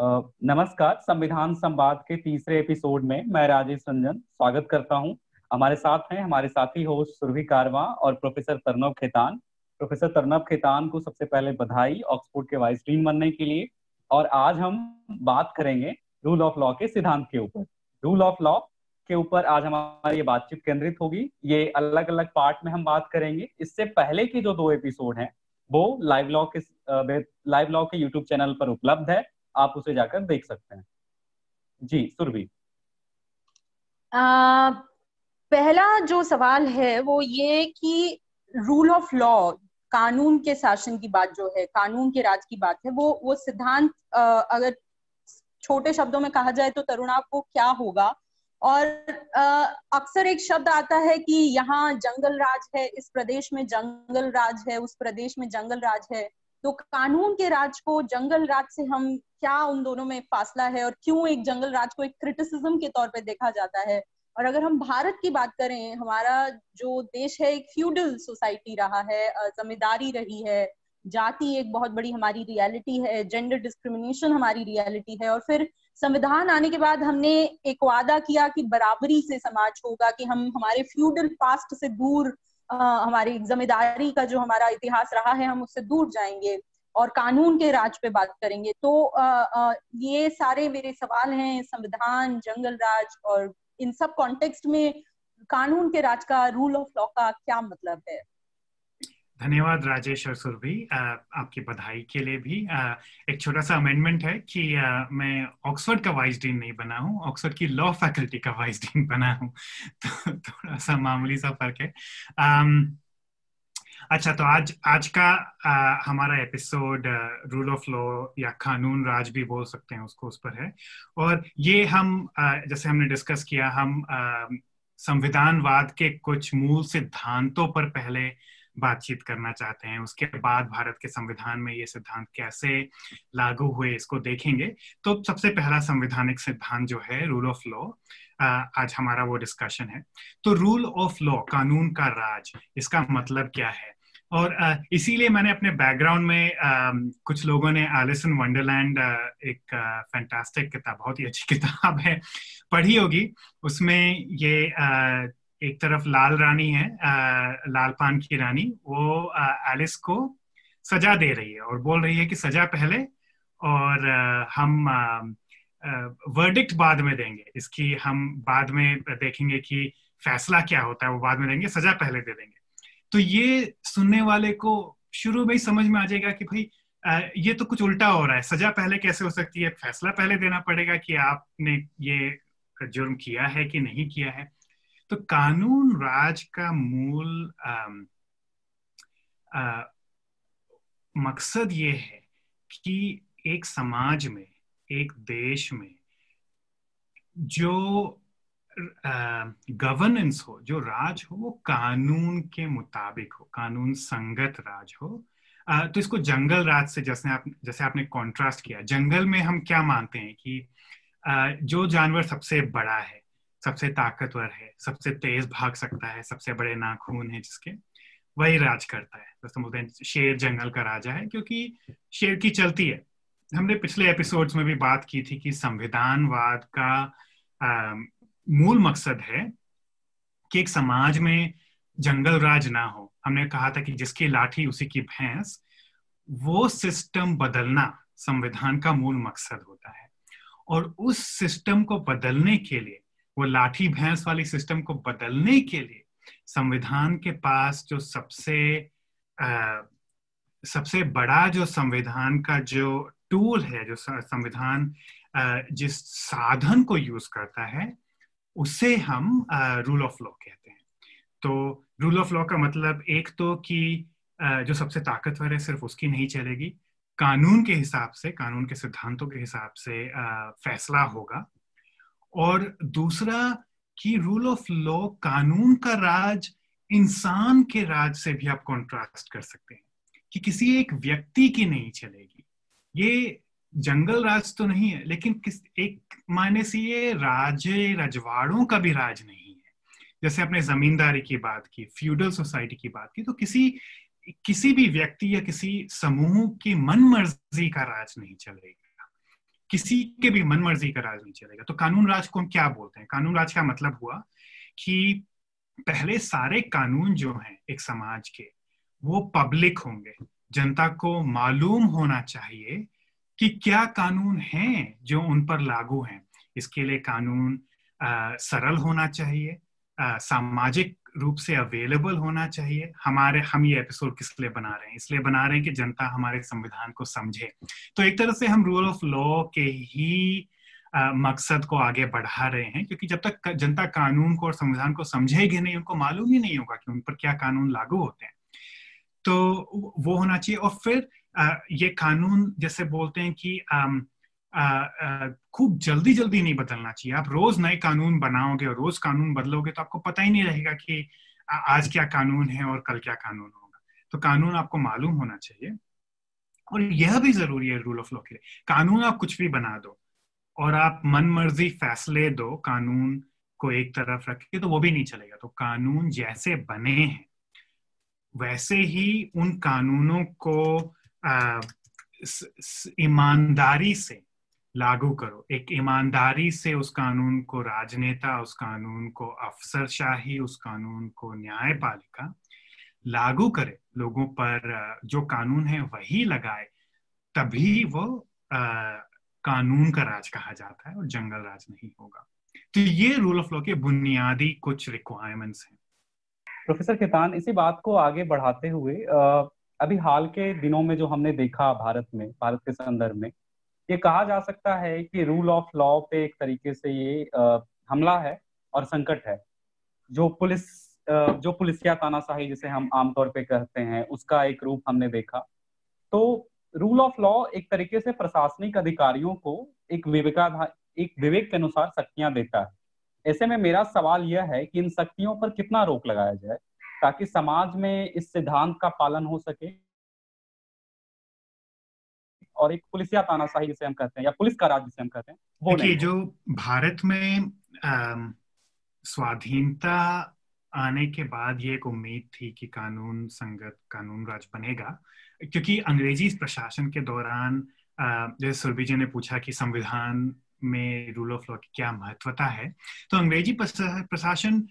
नमस्कार, संविधान संवाद के तीसरे एपिसोड में मैं राजेश रंजन स्वागत करता हूँ। हमारे साथ हैं, हमारे साथी होस्ट सुरभि कारवा और प्रोफेसर तरनव खेतान। प्रोफेसर तरनव खेतान को सबसे पहले बधाई ऑक्सफोर्ड के वाइस डीन बनने के लिए। और आज हम बात करेंगे रूल ऑफ़ लॉ के सिद्धांत के ऊपर। रूल ऑफ़ लॉ के ऊपर आज हमारी ये बातचीत केंद्रित होगी। ये अलग अलग पार्ट में हम बात करेंगे। इससे पहले की जो दो एपिसोड हैं, वो लाइव लॉ के लाइव लॉ के यूट्यूब चैनल पर उपलब्ध है। आप उसे जाकर देख सकते हैं। जी, सुरभि। पहला जो सवाल है वो ये कि रूल ऑफ़ लॉ कानून के शासन की बात जो है, कानून के राज की बात है, वो वो सिद्धांत अगर छोटे शब्दों में कहा जाए तो तरुणा को क्या होगा? और अक्सर एक शब्द आता है कि यहाँ जंगल राज है, इस प्रदेश में जंगल राज है, उस प्रदेश में जंगल राज है। तो कानून के राज को, जंगल राज से हम क्या उन दोनों में फासला है और क्यों एक जंगल राज को एक क्रिटिसिज्म के तौर पर देखा जाता है? और अगर हम भारत की बात करें, हमारा जो देश है, एक फ्यूडल सोसाइटी रहा है जमींदारी रही है, जाति एक बहुत बड़ी हमारी रियलिटी है जेंडर डिस्क्रिमिनेशन हमारी रियलिटी है, और फिर संविधान आने के बाद हमने एक वादा किया कि बराबरी से समाज होगा, कि हम हमारे फ्यूडल पास्ट से दूर हमारी ज़िम्मेदारी का जो हमारा इतिहास रहा है हम उससे दूर जाएँगे और कानून के राज पे बात करेंगे। तो आ, आ, ये सारे मेरे सवाल हैं संविधान जंगल राज और इन सब कॉन्टेक्स्ट में कानून के राज का रूल ऑफ़ लॉ का क्या मतलब है? धन्यवाद राजेश और सुरभि आपकी बधाई के लिए भी। एक छोटा सा अमेंडमेंट है कि मैं ऑक्सफोर्ड का वाइस डीन नहीं बना हूँ ऑक्सफोर्ड की लॉ फैकल्टी का वाइस डीन बना हूँ। तो थोड़ा सा मामूली सा फ़र्क है। अच्छा तो आज आज का आ, हमारा एपिसोड रूल ऑफ़ लॉ या कानून राज भी बोल सकते हैं उसको उस पर है। और ये हम आ, जैसे हमने डिस्कस किया हम संविधानवाद के कुछ मूल सिद्धांतों पर पहले बातचीत करना चाहते हैं। उसके बाद भारत के संविधान में ये सिद्धांत कैसे लागू हुए, इसको देखेंगे। तो सबसे पहला संवैधानिक सिद्धांत जो है रूल ऑफ़ लॉ आज हमारा वो डिस्कशन है। तो रूल ऑफ़ लॉ कानून का राज, इसका मतलब क्या है? और इसीलिए मैंने अपने बैकग्राउंड में कुछ लोगों ने एलिस इन वंडरलैंड एक फैंटास्टिक किताब, बहुत ही अच्छी किताब है, पढ़ी होगी। उसमें ये एक तरफ़ लाल रानी है लाल पान की रानी, वो एलिस को सजा दे रही है और बोल रही है कि सजा पहले और हम वर्डिक्ट बाद में देंगे। इसकी हम बाद में देखेंगे कि फैसला क्या होता है, वो बाद में देंगे, सजा पहले दे देंगे। तो ये सुनने वाले को शुरू में ही समझ में आ जाएगा कि भाई ये तो कुछ उल्टा हो रहा है। सजा पहले कैसे हो सकती है? फैसला पहले देना पड़ेगा कि आपने ये जुर्म किया है कि नहीं किया है? तो कानून राज का मूल मकसद ये है कि एक समाज में एक देश में जो गवर्नेंस हो जो राज हो वो कानून के मुताबिक हो कानून संगत राज हो। आ, तो इसको जंगल राज से जैसे आप जैसे आपने कॉन्ट्रास्ट किया जंगल में हम क्या मानते हैं कि आ, जो जानवर सबसे बड़ा है सबसे ताकतवर है सबसे तेज भाग सकता है सबसे बड़े नाखून है जिसके। वही राज करता है। जैसे बोलते हैं शेर जंगल का राजा है क्योंकि शेर की चलती है। हमने पिछले एपिसोड्स में भी बात की थी कि संविधानवाद का आ, मूल मकसद है कि एक समाज में जंगल राज ना हो। हमने कहा था कि जिसकी लाठी उसी की भैंस वो सिस्टम बदलना संविधान का मूल मकसद होता है। और उस सिस्टम को बदलने के लिए वो लाठी भैंस वाली सिस्टम को बदलने के लिए संविधान के पास जो सबसे आ, सबसे बड़ा जो संविधान का जो टूल है जो संविधान जिस साधन को यूज़ करता है उसे हम रूल ऑफ़ लॉ कहते हैं। तो रूल ऑफ़ लॉ का मतलब एक तो कि जो सबसे ताकतवर है सिर्फ़ उसकी नहीं चलेगी। कानून के हिसाब से कानून के सिद्धांतों के हिसाब से फैसला होगा। और दूसरा कि रूल ऑफ़ लॉ कानून का राज इंसान के राज से भी आप कॉन्ट्रास्ट कर सकते हैं कि किसी एक व्यक्ति की नहीं चलेगी। ये जंगल राज तो नहीं है, लेकिन किस, एक मायने से ये राजे, रजवाड़ों का भी राज नहीं है। जैसे आपने जमींदारी की बात की फ्यूडल सोसाइटी की बात की तो किसी किसी भी व्यक्ति या किसी समूह की मन मर्ज़ी का राज नहीं चलेगा। किसी के भी मन मर्ज़ी का राज नहीं चलेगा। तो कानून राज को हम क्या बोलते हैं? कानून राज का मतलब हुआ कि पहले सारे कानून जो हैं एक समाज के वो पब्लिक होंगे। जनता को मालूम होना चाहिए कि क्या कानून हैं जो उन पर लागू हैं। इसके लिए कानून आ, सरल होना चाहिए। सामाजिक रूप से अवेलेबल होना चाहिए। हमारे हम ये एपिसोड किस लिए बना रहे हैं? इसलिए बना रहे हैं कि जनता हमारे संविधान को समझे। तो एक तरह से हम रूल ऑफ़ लॉ के ही मकसद को आगे बढ़ा रहे हैं क्योंकि जब तक जनता कानून को और संविधान को समझेगी नहीं उनको मालूम ही नहीं होगा कि उन पर क्या कानून लागू होते हैं। तो वो होना चाहिए। और फिर आ, ये कानून जैसे बोलते हैं कि आ, खूब जल्दी जल्दी नहीं बदलना चाहिए। आप रोज नए कानून बनाओगे और रोज कानून बदलोगे तो आपको पता ही नहीं रहेगा कि आज क्या कानून है और कल क्या कानून होगा। तो कानून आपको मालूम होना चाहिए और यह भी ज़रूरी है रूल ऑफ़ लॉ के लिए। कानून आप कुछ भी बना दो और आप मन मर्ज़ी फैसले दो, कानून को एक तरफ़ रखे तो वो भी नहीं चलेगा। तो कानून जैसे बने हैं, वैसे ही उन कानूनों को ईमानदारी से लागू करो। एक ईमानदारी से उस कानून को राजनेता, उस कानून को अफसरशाही, उस कानून को न्यायपालिका लागू करे, लोगों पर जो कानून है वही लगाए, तभी वो कानून का राज कहा जाता है और जंगल राज नहीं होगा। तो ये रूल ऑफ़ लॉ के बुनियादी कुछ रिक्वायरमेंट्स हैं। प्रोफेसर खेतान इसी बात को आगे बढ़ाते हुए अभी हाल के दिनों में जो हमने देखा भारत में, भारत के संदर्भ में ये कहा जा सकता है कि रूल ऑफ़ लॉ पे एक तरीके से ये आ, हमला है और संकट है। जो पुलिस आ, जो पुलिसिया तानाशाही जिसे हम आमतौर पे कहते हैं उसका एक रूप हमने देखा। तो रूल ऑफ़ लॉ एक तरीके से प्रशासनिक अधिकारियों को एक विवेका एक विवेक के अनुसार शक्तियाँ देता है। ऐसे में मेरा सवाल यह है कि इन शक्तियों पर कितना रोक लगाया जाए ताकि समाज में इस सिद्धांत का पालन हो सके? और एक पुलिसिया तानाशाही जिसे हम कहते हैं या पुलिस का राज जिसे हम कहते हैं वो नहीं जो भारत में स्वाधीनता आने के बाद ये एक उम्मीद थी कि कानून संगत कानून राज बनेगा क्योंकि अंग्रेज़ी प्रशासन के दौरान जैसे सुरभि जी ने पूछा कि संविधान में रूल ऑफ़ लॉ की क्या महत्वता है तो अंग्रेज़ी प्रशासन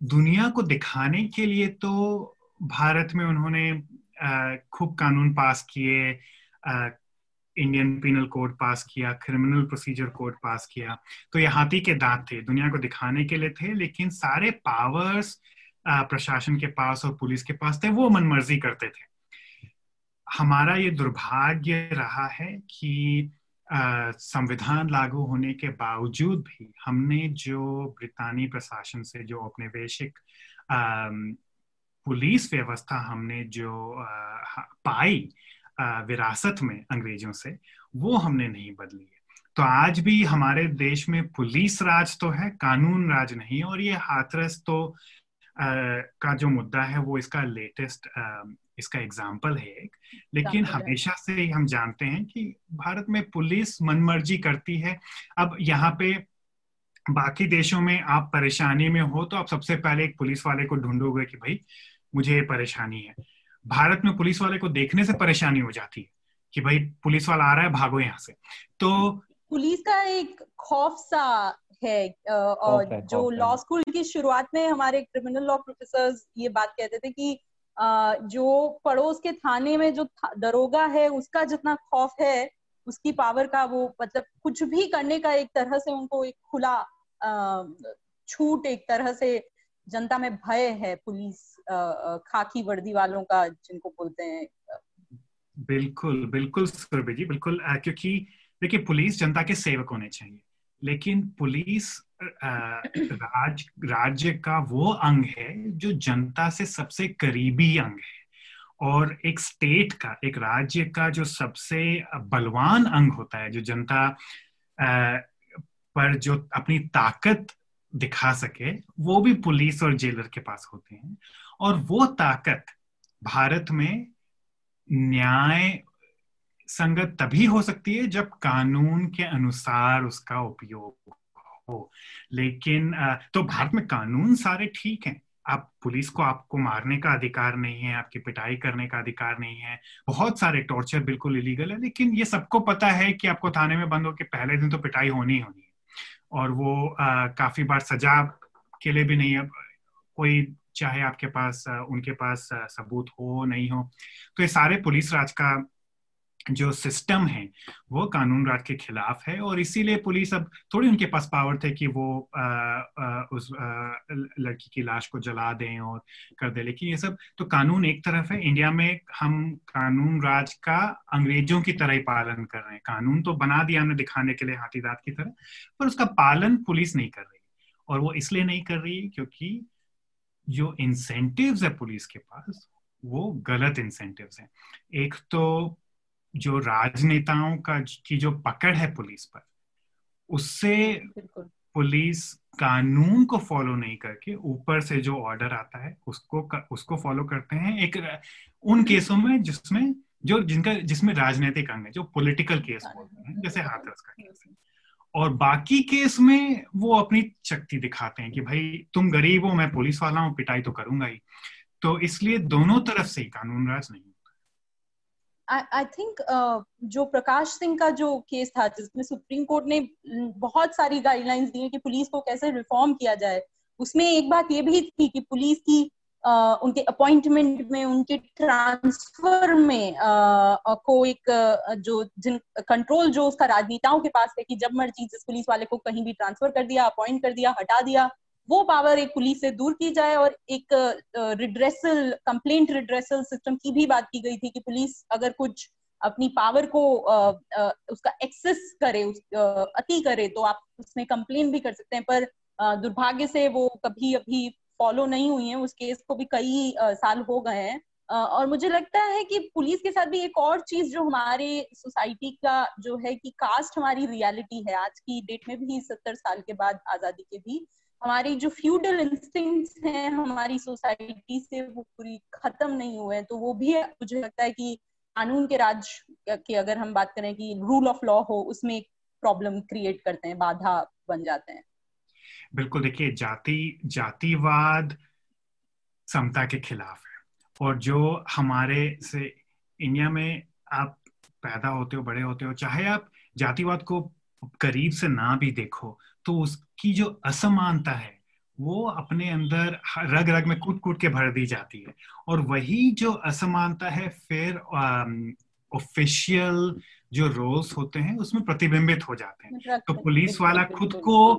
दुनिया को दिखाने के लिए तो भारत में उन्होंने खूब कानून पास किए इंडियन पिनल कोड पास किया क्रिमिनल प्रोसीजर कोड पास किया। तो ये हाथी के दांत थे दुनिया को दिखाने के लिए थे लेकिन सारे पावर्स प्रशासन के पास और पुलिस के पास थे वो मनमर्जी करते थे। हमारा ये दुर्भाग्य रहा है कि संविधान लागू होने के बावजूद भी हमने जो ब्रितानी प्रशासन से जो अपने औपनिवेशिक पुलिस व्यवस्था हमने जो आ, पाई विरासत में अंग्रेज़ों से वो हमने नहीं बदली है। तो आज भी हमारे देश में पुलिस राज तो है कानून राज नहीं और ये हाथरस तो आ, का जो मुद्दा है वो इसका लेटेस्ट आ, इसका एग्ज़ाम्पल है एक। लेकिन हमेशा से ही हम जानते हैं कि भारत में पुलिस मनमर्जी करती है। अब यहाँ पे बाकी देशों में आप परेशानी में हो तो आप सबसे पहले एक पुलिस वाले को ढूंढोगे कि भाई मुझे ये परेशानी है। भारत में पुलिस वाले को देखने से परेशानी हो जाती है कि भाई पुलिस वाला आ रहा है भागो यहाँ से। तो पुलिस का एक खौफ सा है और जो लॉ स्कूल की शुरुआत में हमारे क्रिमिनल लॉ प्रोफेसर ये बात कहते थे कि जो पड़ोस के थाने में जो दरोगा है उसका जितना खौफ है उसकी पावर का वो मतलब कुछ भी करने का एक तरह से उनको एक खुला छूट एक तरह से जनता में भय है पुलिस खाकी वर्दी वालों का जिनको बोलते हैं। बिल्कुल बिल्कुल सुरभि जी, बिल्कुल क्योंकि देखिए पुलिस जनता के सेवक होने चाहिए, लेकिन पुलिस राज, राज्य का वो अंग है जो जनता से सबसे करीबी अंग है और एक स्टेट का, एक राज्य का जो सबसे बलवान अंग होता है, जो जनता पर जो अपनी ताकत दिखा सके, वो भी पुलिस और जेलर के पास होते हैं। और वो ताकत भारत में न्याय संगत तभी हो सकती है जब कानून के अनुसार उसका उपयोग हो। लेकिन तो भारत में कानून सारे ठीक हैं। आप पुलिस को आपको मारने का अधिकार नहीं है आपकी पिटाई करने का अधिकार नहीं है। बहुत सारे टॉर्चर बिल्कुल इलीगल है लेकिन ये सबको पता है कि आपको थाने में बंद होकर पहले दिन तो पिटाई होनी ही होनी है। और वो आ, काफ़ी बार सजा के लिए भी नहीं है। कोई चाहे आपके पास उनके पास सबूत हो नहीं हो तो ये सारे पुलिस राज का जो सिस्टम है वो कानून राज के खिलाफ है और इसीलिए पुलिस अब थोड़ी उनके पास पावर थे कि वो आ, आ, उस आ, लड़की की लाश को जला दें और कर दे लेकिन ये सब तो कानून एक तरफ़ है इंडिया में हम कानून राज का अंग्रेज़ों की तरह ही पालन कर रहे हैं। कानून तो बना दिया हमने दिखाने के लिए हाथी दांत की तरह पर उसका पालन पुलिस नहीं कर रही और वो इसलिए नहीं कर रही क्योंकि जो इंसेंटिव्स है पुलिस के पास वो गलत इंसेंटिव्स हैं। एक तो जो राजनेताओं का की जो पकड़ है पुलिस पर उससे पुलिस कानून को फॉलो नहीं करके ऊपर से जो ऑर्डर आता है उसको उसको फॉलो करते हैं। एक उन केसों में जिसमें जो जिनका जिसमें राजनीतिक अंग है जो पॉलिटिकल केस बोलते हैं जैसे हाथरस का केस है। और बाकी केस में वो अपनी शक्ति दिखाते हैं कि भाई तुम गरीब हो मैं पुलिस वाला हूँ पिटाई तो करूँगा ही। तो इसलिए दोनों तरफ़ से ही कानून राज नहीं आई थिंक uh, जो प्रकाश सिंह का जो केस था जिसमें सुप्रीम कोर्ट ने बहुत सारी गाइडलाइंस दी कि पुलिस को कैसे रिफॉर्म किया जाए उसमें एक बात ये भी थी कि पुलिस की उनके अपॉइंटमेंट में उनके ट्रांसफ़र में को एक जो जिन कंट्रोल जो उसका राजनेताओं के पास है कि जब मर्ज़ी जिस पुलिस वाले को कहीं भी ट्रांसफ़र कर दिया अपॉइंट कर दिया हटा दिया वो पावर एक पुलिस से दूर की जाए और एक रिड्रेसल कंप्लेंट रिड्रेसल सिस्टम की भी बात की गई थी कि पुलिस अगर कुछ अपनी पावर को uh, uh, उसका एक्सेस करे उस, अति करे तो आप उसमें कंप्लेन भी कर सकते हैं। पर दुर्भाग्य से वो कभी अभी फॉलो नहीं हुई है, उस केस को भी कई साल हो गए हैं। और मुझे लगता है कि पुलिस के साथ भी एक और चीज़ जो हमारे सोसाइटी का जो है कि कास्ट हमारी रियलिटी है, आज की डेट में भी सत्तर साल के बाद आज़ादी के भी, हमारी जो फ्यूडल इंस्टिंक्ट्स हैं हमारी सोसाइटी से वो पूरी खत्म नहीं हुए तो वो भी मुझे लगता है कि कानून के राज की अगर हम बात करें कि रूल ऑफ़ लॉ हो, उसमें एक प्रॉब्लम क्रिएट करते हैं, बाधा बन जाते हैं। बिल्कुल देखिए, जाति, जातिवाद समता के खिलाफ है। और जो हमारे से इंडिया में आप पैदा होते हो, बड़े होते हो, चाहे आप जातिवाद को करीब से ना भी देखो तो उसकी जो असमानता है, वो अपने अंदर रग रग में कूट कूट के भर दी जाती है। और वही जो असमानता है, फिर ऑफिशियल जो रोल्स होते हैं उसमें प्रतिबिंबित हो जाते हैं। तो पुलिस वाला खुद को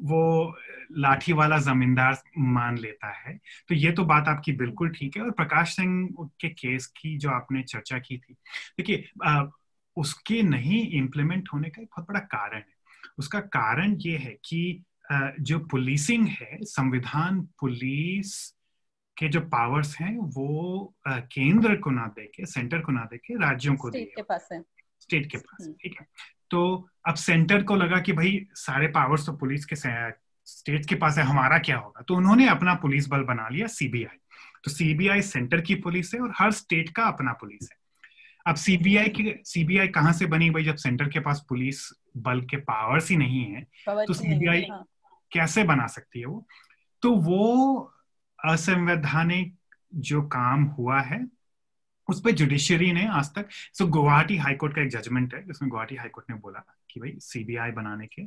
वो लाठी वाला जमींदार मान लेता है। तो ये तो बात आपकी बिल्कुल ठीक है। और प्रकाश सिंह के केस की जो आपने चर्चा की थी देखिए उसके नहीं इम्प्लीमेंट होने का एक बहुत बड़ा कारण है। उसका कारण ये है कि जो पुलिसिंग है संविधान पुलिस के जो पावर्स हैं वो केंद्र को ना देके सेंटर को ना देके राज्यों को स्टेट के पास है। स्टेट के पास। ठीक है। तो अब सेंटर को लगा कि भाई सारे पावर्स तो पुलिस के स्टेट के पास है हमारा क्या होगा? तो उन्होंने अपना पुलिस बल बना लिया सीबीआई तो सीबीआई सेंटर की पुलिस है और हर स्टेट का अपना पुलिस है। अब सीबीआई की सीबीआई कहाँ से बनी? भाई जब सेंटर के पास पुलिस बल के पावर्स ही नहीं है तो सीबीआई हाँ। कैसे बना सकती है वो? तो वो असंवैधानिक जो काम हुआ है उस पर जुडिशियरी ने आज तक सो गुवाहाटी हाईकोर्ट का एक जजमेंट है जिसमें गुवाहाटी हाईकोर्ट ने बोला कि भाई सीबीआई बनाने के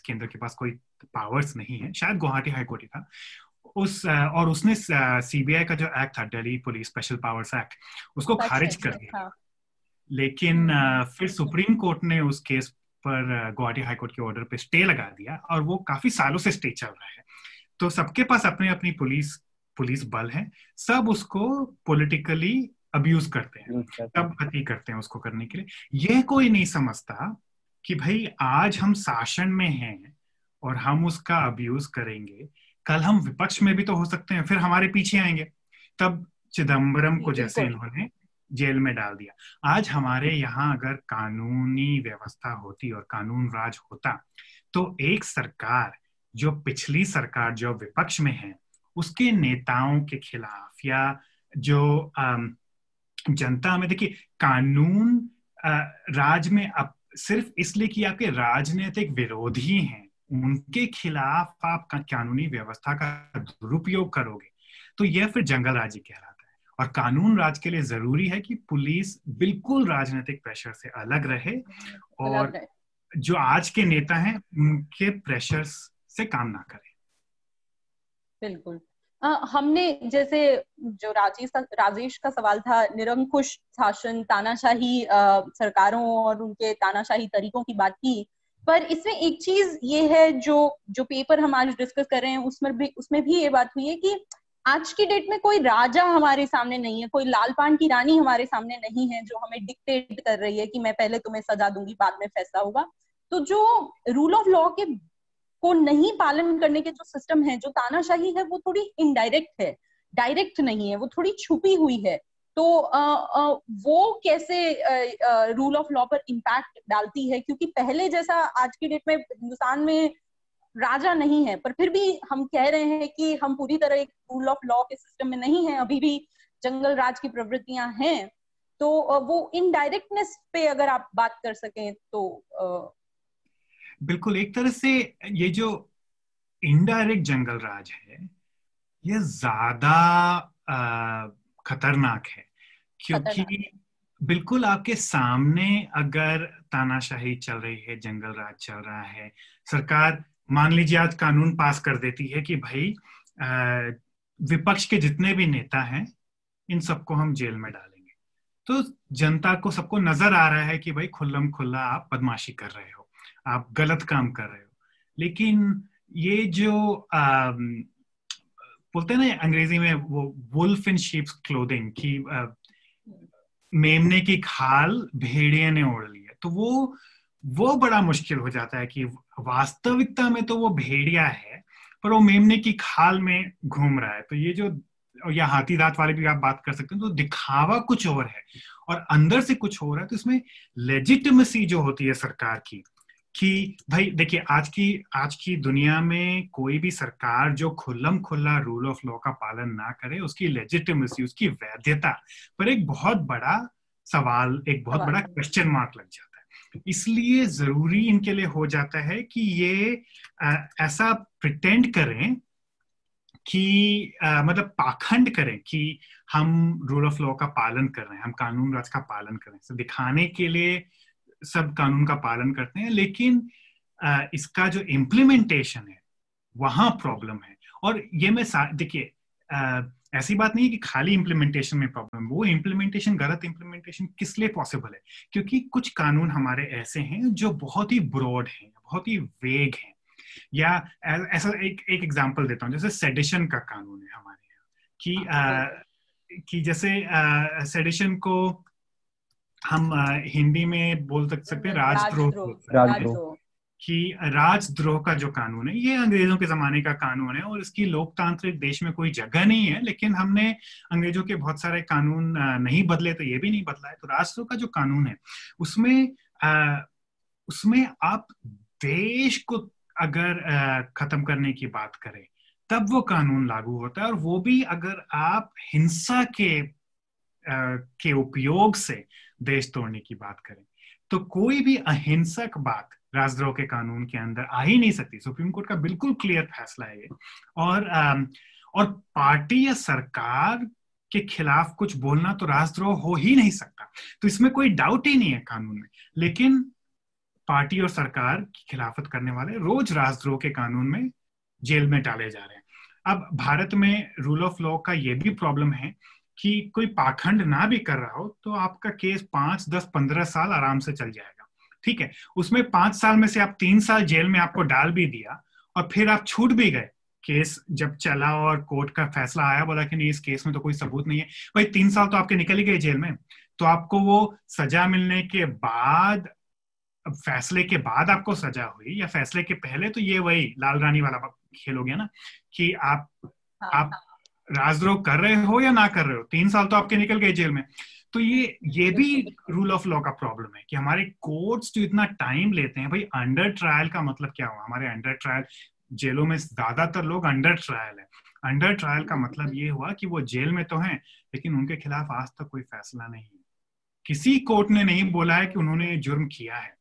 केंद्र के पास कोई पावर्स नहीं है। शायद गुवाहाटी हाईकोर्ट ही था। उस और उसने सीबीआई का जो एक्ट था Delhi police special powers act उसको खारिज कर दिया। हाँ। लेकिन फिर सुप्रीम कोर्ट ने उस केस पर गुवाहाटी हाईकोर्ट के ऑर्डर पे स्टे लगा दिया और वो काफ़ी सालों से स्टे चल रहा है। तो सबके पास अपनी अपनी पुलिस पुलिस बल है। सब उसको पॉलिटिकली अब्यूज करते हैं। सब अति करते हैं उसको करने के लिए। यह कोई नहीं समझता कि भाई आज हम शासन में हैं और हम उसका अब्यूज करेंगे। कल हम विपक्ष में भी तो हो सकते हैं फिर हमारे पीछे आएँगे। तब चिदम्बरम को जैसे इन्होंने जेल में डाल दिया। आज हमारे यहाँ अगर कानूनी व्यवस्था होती और कानून राज होता तो एक सरकार जो पिछली सरकार जो विपक्ष में है उसके नेताओं के खिलाफ या जो जनता में देखिए कानून राज में अब सिर्फ़ इसलिए कि आपके राजनीतिक विरोधी हैं उनके खिलाफ आप कानूनी व्यवस्था का दुरुपयोग करोगे तो यह फिर जंगल राज कहलाता है। और कानून राज के लिए ज़रूरी है कि पुलिस बिल्कुल राजनीतिक प्रेशर से अलग रहे और जो आज के नेता हैं उनके प्रेशर से काम ना करें। बिल्कुल। हमने जैसे जो राजेश राजेश का सवाल था, निरंकुश शासन, तानाशाही सरकारों और उनके तानाशाही तरीकों की बात की, पर इसमें एक चीज़ ये है जो जो पेपर हम आज डिस्कस कर रहे हैं, उसमें भी उसमें भी ये बात हुई है कि आज की डेट में कोई राजा हमारे सामने नहीं है, कोई लालपान की रानी हमारे सामने नहीं है, जो हमें डिक्टेट कर रही है कि मैं पहले तुम्हें सजा दूँगी, बाद में फैसला होगा। तो जो रूल ऑफ़ लॉ के को नहीं पालन करने के जो सिस्टम है जो तानाशाही है वो थोड़ी इनडायरेक्ट है डायरेक्ट नहीं है वो थोड़ी छुपी हुई है। तो आ, आ, वो कैसे रूल ऑफ़ लॉ पर इम्पैक्ट डालती है? क्योंकि पहले जैसा आज की डेट में हिंदुस्तान में राजा नहीं है पर फिर भी हम कह रहे हैं कि हम पूरी तरह एक रूल ऑफ़ लॉ के सिस्टम में नहीं है। अभी भी जंगल राज की प्रवृत्तियाँ हैं। तो वो इनडायरेक्टनेस पे अगर आप बात कर सकें तो बिल्कुल एक तरह से ये जो इनडायरेक्ट जंगल राज है ये ज़्यादा खतरनाक है। क्योंकि खतरनाक। बिल्कुल आपके सामने अगर तानाशाही चल रही है जंगल राज चल रहा है सरकार मान लीजिए आज कानून पास कर देती है कि भाई विपक्ष के जितने भी नेता हैं इन सबको हम जेल में डालेंगे। तो जनता को सबको नज़र आ रहा है कि भाई खुल्लम खुल्ला आप बदमाशी कर रहे हो। आप गलत काम कर रहे हो। लेकिन ये जो बोलते हैं ना अंग्रेज़ी में वो वुल्फ इन शीप्स क्लोथिंग की मेमने की खाल भेड़िए ने ओढ़ ली है। तो वो वो बड़ा मुश्किल हो जाता है कि वास्तविकता में तो वो भेड़िया है, पर वो मेमने की खाल में घूम रहा है। तो ये जो, या हाथी दांत वाले भी आप बात कर सकते हैं तो दिखावा कुछ और है। और अंदर से कुछ हो रहा है तो इसमें लेजिटिमेसी जो होती है सरकार की कि भाई देखिए आज की आज की दुनिया में कोई भी सरकार जो खुल्लम खुल्ला रूल ऑफ़ लॉ का पालन ना करे उसकी लेजिटिमेसी उसकी वैधता पर एक बहुत बड़ा सवाल एक बहुत बड़ा क्वेश्चन मार्क लग जाता है। इसलिए ज़रूरी इनके लिए हो जाता है कि ये आ, ऐसा प्रिटेंड करें कि आ, मतलब पाखंड करें कि हम रूल ऑफ़ लॉ का पालन कर रहे हैं हम कानून राज का पालन कर रहे हैं। दिखाने के लिए सब कानून का पालन करते हैं लेकिन इसका जो इम्प्लीमेंटेशन है वहाँ प्रॉब्लम है। और ये मैं देखिए ऐसी बात नहीं है कि खाली इम्प्लीमेंटेशन में प्रॉब्लम वो इम्प्लीमेंटेशन गलत इम्प्लीमेंटेशन किस लिए पॉसिबल है? क्योंकि कुछ कानून हमारे ऐसे हैं जो बहुत ही ब्रॉड हैं बहुत ही वेग हैं। या ऐसा एक एक एग्जांपल देता हूँ जैसे सेडिशन का कानून है हमारे यहाँ। कि आ, कि जैसे सेडिशन को हम हिंदी में बोल सकते हैं राजद्रोह राजद्रोह कि राजद्रोह का जो कानून है ये अंग्रेज़ों के जमाने का कानून है और इसकी लोकतांत्रिक देश में कोई जगह नहीं है लेकिन हमने अंग्रेज़ों के बहुत सारे कानून नहीं बदले तो ये भी नहीं बदला है। तो राजद्रोह का जो कानून है उसमें आ, उसमें आप देश को अगर खत्म करने की बात करें तब वो कानून लागू होता है और वो भी अगर आप हिंसा के आ, के उपयोग से देश तोड़ने की बात करें। तो कोई भी अहिंसक बात राजद्रोह के कानून के अंदर आ ही नहीं सकती। सुप्रीम कोर्ट का बिल्कुल क्लियर फैसला है ये। और और पार्टी या सरकार के खिलाफ कुछ बोलना तो राजद्रोह हो ही नहीं सकता। तो इसमें कोई डाउट ही नहीं है कानून में। लेकिन पार्टी और सरकार की खिलाफत करने वाले रोज राजद्रोह के कानून में जेल में डाले जा रहे हैं। अब भारत में रूल ऑफ़ लॉ का ये भी प्रॉब्लम है कि कोई पाखंड ना भी कर रहा हो तो आपका केस पाँच दस पंद्रह साल आराम से चल जाएगा। ठीक है? उसमें पाँच साल में से आप तीन साल जेल में आपको डाल भी दिया और फिर आप छूट भी गए। केस जब चला और कोर्ट का फैसला आया बोला कि नहीं इस केस में तो कोई सबूत नहीं है। भाई तीन साल तो आपके निकल ही गए जेल में। तो आपको वो सजा मिलने के बाद फैसले के बाद आपको सजा हुई या फैसले के पहले तो ये वही लाल रानी वाला खेल हो गया ना कि आप हाँ, आप हाँ। राजद्रोह कर रहे हो या ना कर रहे हो? तीन साल तो आपके निकल गए जेल में। तो ये ये भी रूल ऑफ़ लॉ का प्रॉब्लम है कि हमारे कोर्ट्स जो इतना टाइम लेते हैं, भाई अंडर ट्रायल का मतलब क्या हुआ? हमारे अंडर ट्रायल जेलों में ज़्यादातर लोग अंडर ट्रायल है। अंडर ट्रायल का मतलब ये हुआ कि वो जेल में तो हैं, लेकिन उनके खिलाफ आज तक कोई फैसला नहीं किसी कोर्ट ने नहीं बोला है कि उन्होंने जुर्म किया है।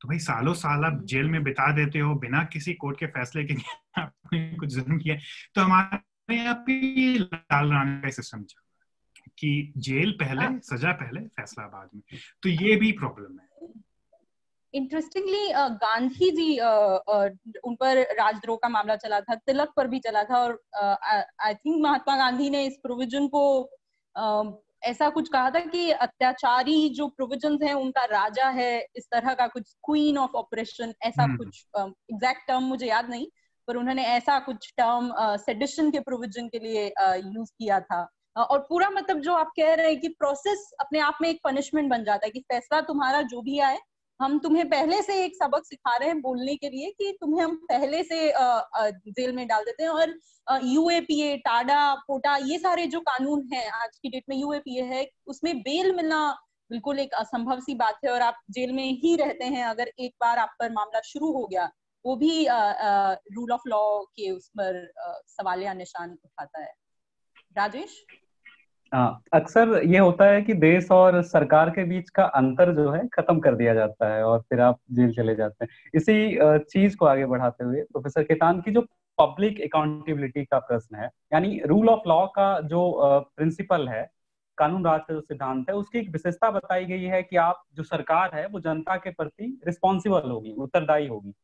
तो भाई, सालों साल आप जेल में बिता देते हो, बिना किसी कोर्ट के फैसले के आपने कुछ जुर्म किया तो हमारे यहाँ पे लाल रानी का सिस्टम चल रहा है कि जेल पहले हाँ। सजा पहले फैसला बाद में तो ये भी प्रॉब्लम है इंटरेस्टिंगली गांधी जी उन पर राजद्रोह का मामला चला था तिलक पर भी चला था और आई थिंक महात्मा गांधी ने इस प्रोविज़न को ऐसा कुछ कहा था कि अत्याचारी जो प्रोविज़न हैं उनका राजा है इस तरह का कुछ क्वीन ऑफ़ ऑपरेशन ऐसा हम्म। कुछ एग्जैक्ट टर्म मुझे याद नहीं पर उन्होंने ऐसा कुछ टर्म सेडिशन के प्रोविज़न के लिए यूज़ किया था। और पूरा मतलब जो आप कह रहे हैं कि प्रोसेस अपने आप में एक पनिशमेंट बन जाता है कि फैसला तुम्हारा जो भी आए, हम तुम्हें पहले से एक सबक सिखा रहे हैं बोलने के लिए कि तुम्हें हम पहले से जेल में डाल देते हैं। और यूएपीए टाडा, पोटा, ये सारे जो कानून हैं आज की डेट में यूएपीए है, उसमें बेल मिलना बिल्कुल एक असंभव सी बात है। और आप जेल में ही रहते हैं अगर एक बार आप पर मामला शुरू हो गया वो भी रूल ऑफ़ लॉ के उस पर सवाल या निशान उठाता है। राजेश? अक्सर ये होता है कि देश और सरकार के बीच का अंतर जो है, खत्म कर दिया जाता है और फिर आप जेल चले जाते हैं। इसी चीज़ को आगे बढ़ाते हुए प्रोफेसर केतान की जो पब्लिक अकाउंटेबिलिटी का प्रश्न है, यानी रूल ऑफ़ लॉ का जो प्रिंसिपल है, कानून राज का जो सिद्धांत है, उसकी एक विशेषता बताई गई है कि आप जो सरकार है, वो जनता के प्रति रिस्पॉन्सिबल होगी, उत्तरदायी होगी।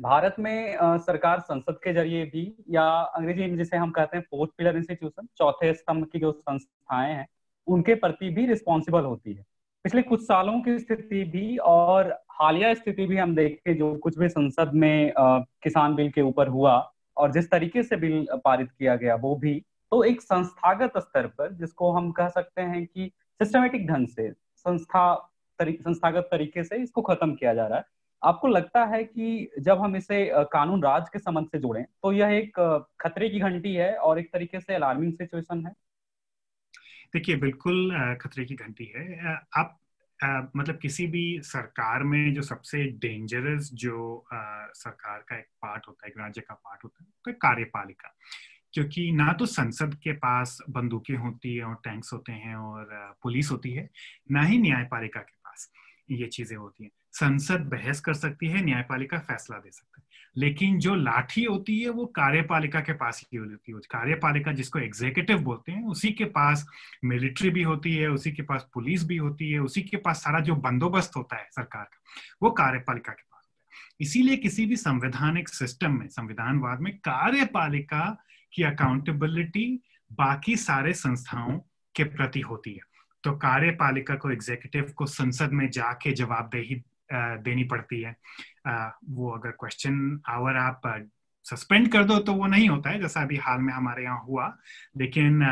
भारत में सरकार संसद के ज़रिए भी या अंग्रेज़ी में जिसे हम कहते हैं फोर्थ पिलर इंस्टीट्यूशन चौथे स्तंभ की जो संस्थाएँ हैं उनके प्रति भी रिस्पॉन्सिबल होती है। पिछले कुछ सालों की स्थिति भी और हालिया स्थिति भी हम देखें जो कुछ भी संसद में किसान बिल के ऊपर हुआ और जिस तरीके से बिल पारित किया गया वो भी तो एक संस्थागत स्तर पर जिसको हम कह सकते हैं कि सिस्टमेटिक ढंग से संस्था तरी, संस्थागत तरीके से इसको खत्म किया जा रहा है। आपको लगता है कि जब हम इसे कानून राज के संबंध से जोड़ें तो यह एक खतरे की घंटी है और एक तरीके से अलार्मिंग सिचुएशन है? देखिए बिल्कुल खतरे की घंटी है। आप अ, मतलब किसी भी सरकार में जो सबसे डेंजरस जो अ, सरकार का एक पार्ट होता है एक राज्य का पार्ट होता है तो कार्यपालिका। क्योंकि ना तो संसद के पास बंदूकें होती है और टैंक्स होते हैं और पुलिस होती है ना ही न्यायपालिका के पास ये चीज़ें होती हैं। संसद बहस कर सकती है, न्यायपालिका फैसला दे सकता है। लेकिन जो लाठी होती है, वो कार्यपालिका के पास ही होती है। कार्यपालिका जिसको एग्जीक्यूटिव बोलते हैं, उसी के पास मिलिट्री भी होती है, उसी के पास पुलिस भी होती है, उसी के पास सारा जो बंदोबस्त होता है सरकार का, वो कार्यपालिका के पास होता है। इसीलिए किसी भी संवैधानिक सिस्टम में, संविधानवाद में कार्यपालिका की अकाउंटेबिलिटी बाकी सारे संस्थाओं के प्रति होती है। तो कार्यपालिका को एग्जीक्यूटिव को संसद में जाके जवाबदेही देनी पड़ती है। वो अगर क्वेश्चन आवर आप सस्पेंड कर दो तो वो नहीं होता है, जैसा अभी हाल में हमारे यहाँ हुआ। लेकिन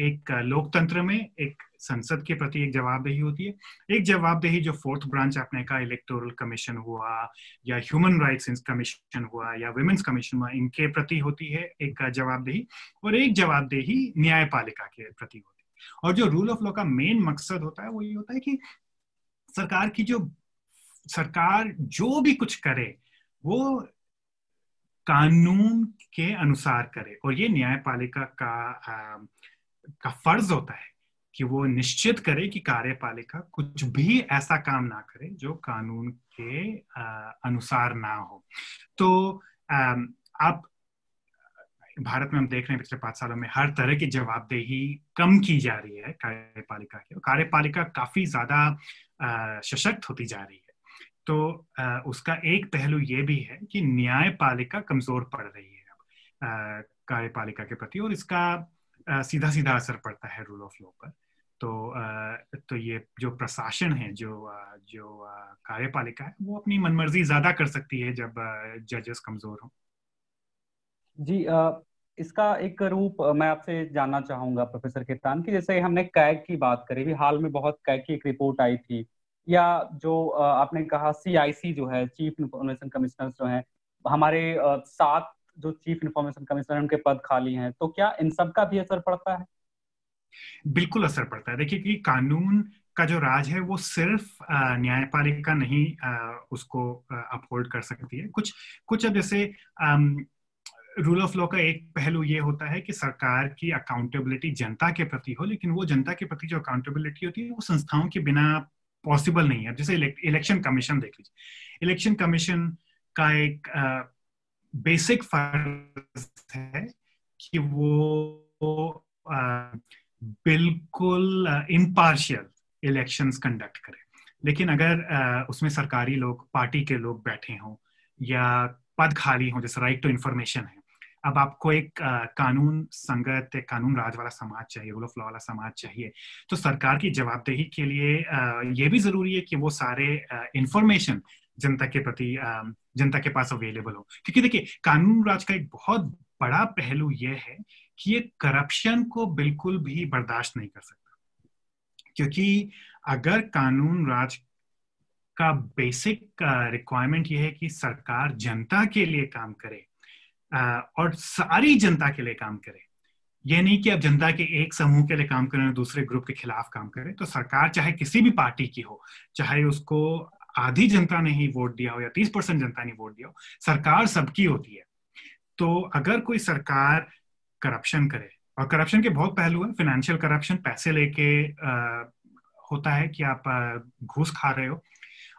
एक लोकतंत्र में एक संसद के प्रति एक जवाबदेही होती है। एक जवाबदेही जो फोर्थ ब्रांच आपने कहा इलेक्टोरल कमीशन हुआ या ह्यूमन राइट्स कमीशन हुआ या वुमेन्स कमीशन हुआ, इनके प्रति होती है एक जवाबदेही और एक जवाबदेही न्यायपालिका के प्रति होती है। और जो रूल ऑफ़ लॉ का मेन मकसद होता है, वो ये होता है कि सरकार की जो सरकार जो भी कुछ करे वो कानून के अनुसार करे। और ये न्यायपालिका का आ, का फ़र्ज़ होता है कि वो निश्चित करे कि कार्यपालिका कुछ भी ऐसा काम ना करे जो कानून के आ, अनुसार ना हो। तो आप भारत में हम देख रहे हैं पिछले पाँच सालों में हर तरह की जवाबदेही कम की जा रही है कार्यपालिका की। और कार्यपालिका काफ़ी ज़्यादा सशक्त होती जा रही है। तो उसका एक पहलू ये भी है कि न्यायपालिका कमज़ोर पड़ रही है कार्यपालिका के प्रति और इसका सीधा सीधा असर पड़ता है रूल ऑफ़ लॉ पर। तो तो ये जो प्रशासन है, जो जो कार्यपालिका है, वो अपनी मनमर्जी ज़्यादा कर सकती है जब जजेस कमज़ोर हो। जी इसका एक रूप मैं आपसे जानना चाहूँगा, प्रोफेसर केतान की जैसे हमने कैग की बात करी भी हाल में बहुत कैग की एक रिपोर्ट आई थी या जो आपने कहा सीआईसी जो है चीफ इंफॉर्मेशन कमिश्नर जो है, हमारे सात जो चीफ इंफॉर्मेशन कमिश्नर उनके पद खाली हैं तो क्या इन सब का भी असर पड़ता है? बिल्कुल असर पड़ता है। देखिए कि कानून का जो राज है, वो सिर्फ़ न्यायपालिका नहीं उसको अपहोल्ड कर सकती है। कुछ कुछ अब जैसे रूल ऑफ़ लॉ का एक पहलू ये होता है कि सरकार की अकाउंटेबिलिटी जनता के प्रति हो, लेकिन वो जनता के प्रति जो अकाउंटेबिलिटी होती है, वो संस्थाओं के बिना पॉसिबल नहीं है। जैसे इलेक्शन कमीशन देख लीजिए। इलेक्शन कमीशन का एक बेसिक फ़र्ज़ है कि वो बिल्कुल इम्पार्शियल इलेक्शंस कंडक्ट करे। लेकिन अगर उसमें सरकारी लोग, पार्टी के लोग बैठे हों या पद खाली हों, जैसे राइट टू इंफॉर्मेशन है अब आपको एक कानून संगत कानून राज वाला समाज चाहिए रूल ऑफ़ लॉ वाला समाज चाहिए। तो सरकार की जवाबदेही के लिए ये भी ज़रूरी है कि वो सारे इंफॉर्मेशन जनता के प्रति जनता के पास अवेलेबल हो। क्योंकि देखिए, कानून राज का एक बहुत बड़ा पहलू यह है कि ये करप्शन को बिल्कुल भी बर्दाश्त नहीं कर सकता। क्योंकि अगर कानून राज का बेसिक रिक्वायरमेंट यह है कि सरकार जनता के लिए काम करे और सारी जनता के लिए काम करे। ये नहीं कि अब जनता के एक समूह के लिए काम करें और दूसरे ग्रुप के खिलाफ काम करें। तो सरकार चाहे किसी भी पार्टी की हो, चाहे उसको आधी जनता ने ही वोट दिया हो या तीस परसेंट जनता ने वोट दिया हो, सरकार सबकी होती है। तो अगर कोई सरकार करप्शन करे, और करप्शन के बहुत पहलू है फाइनेंशियल करप्शन पैसे लेके होता है कि आप घूस खा रहे हो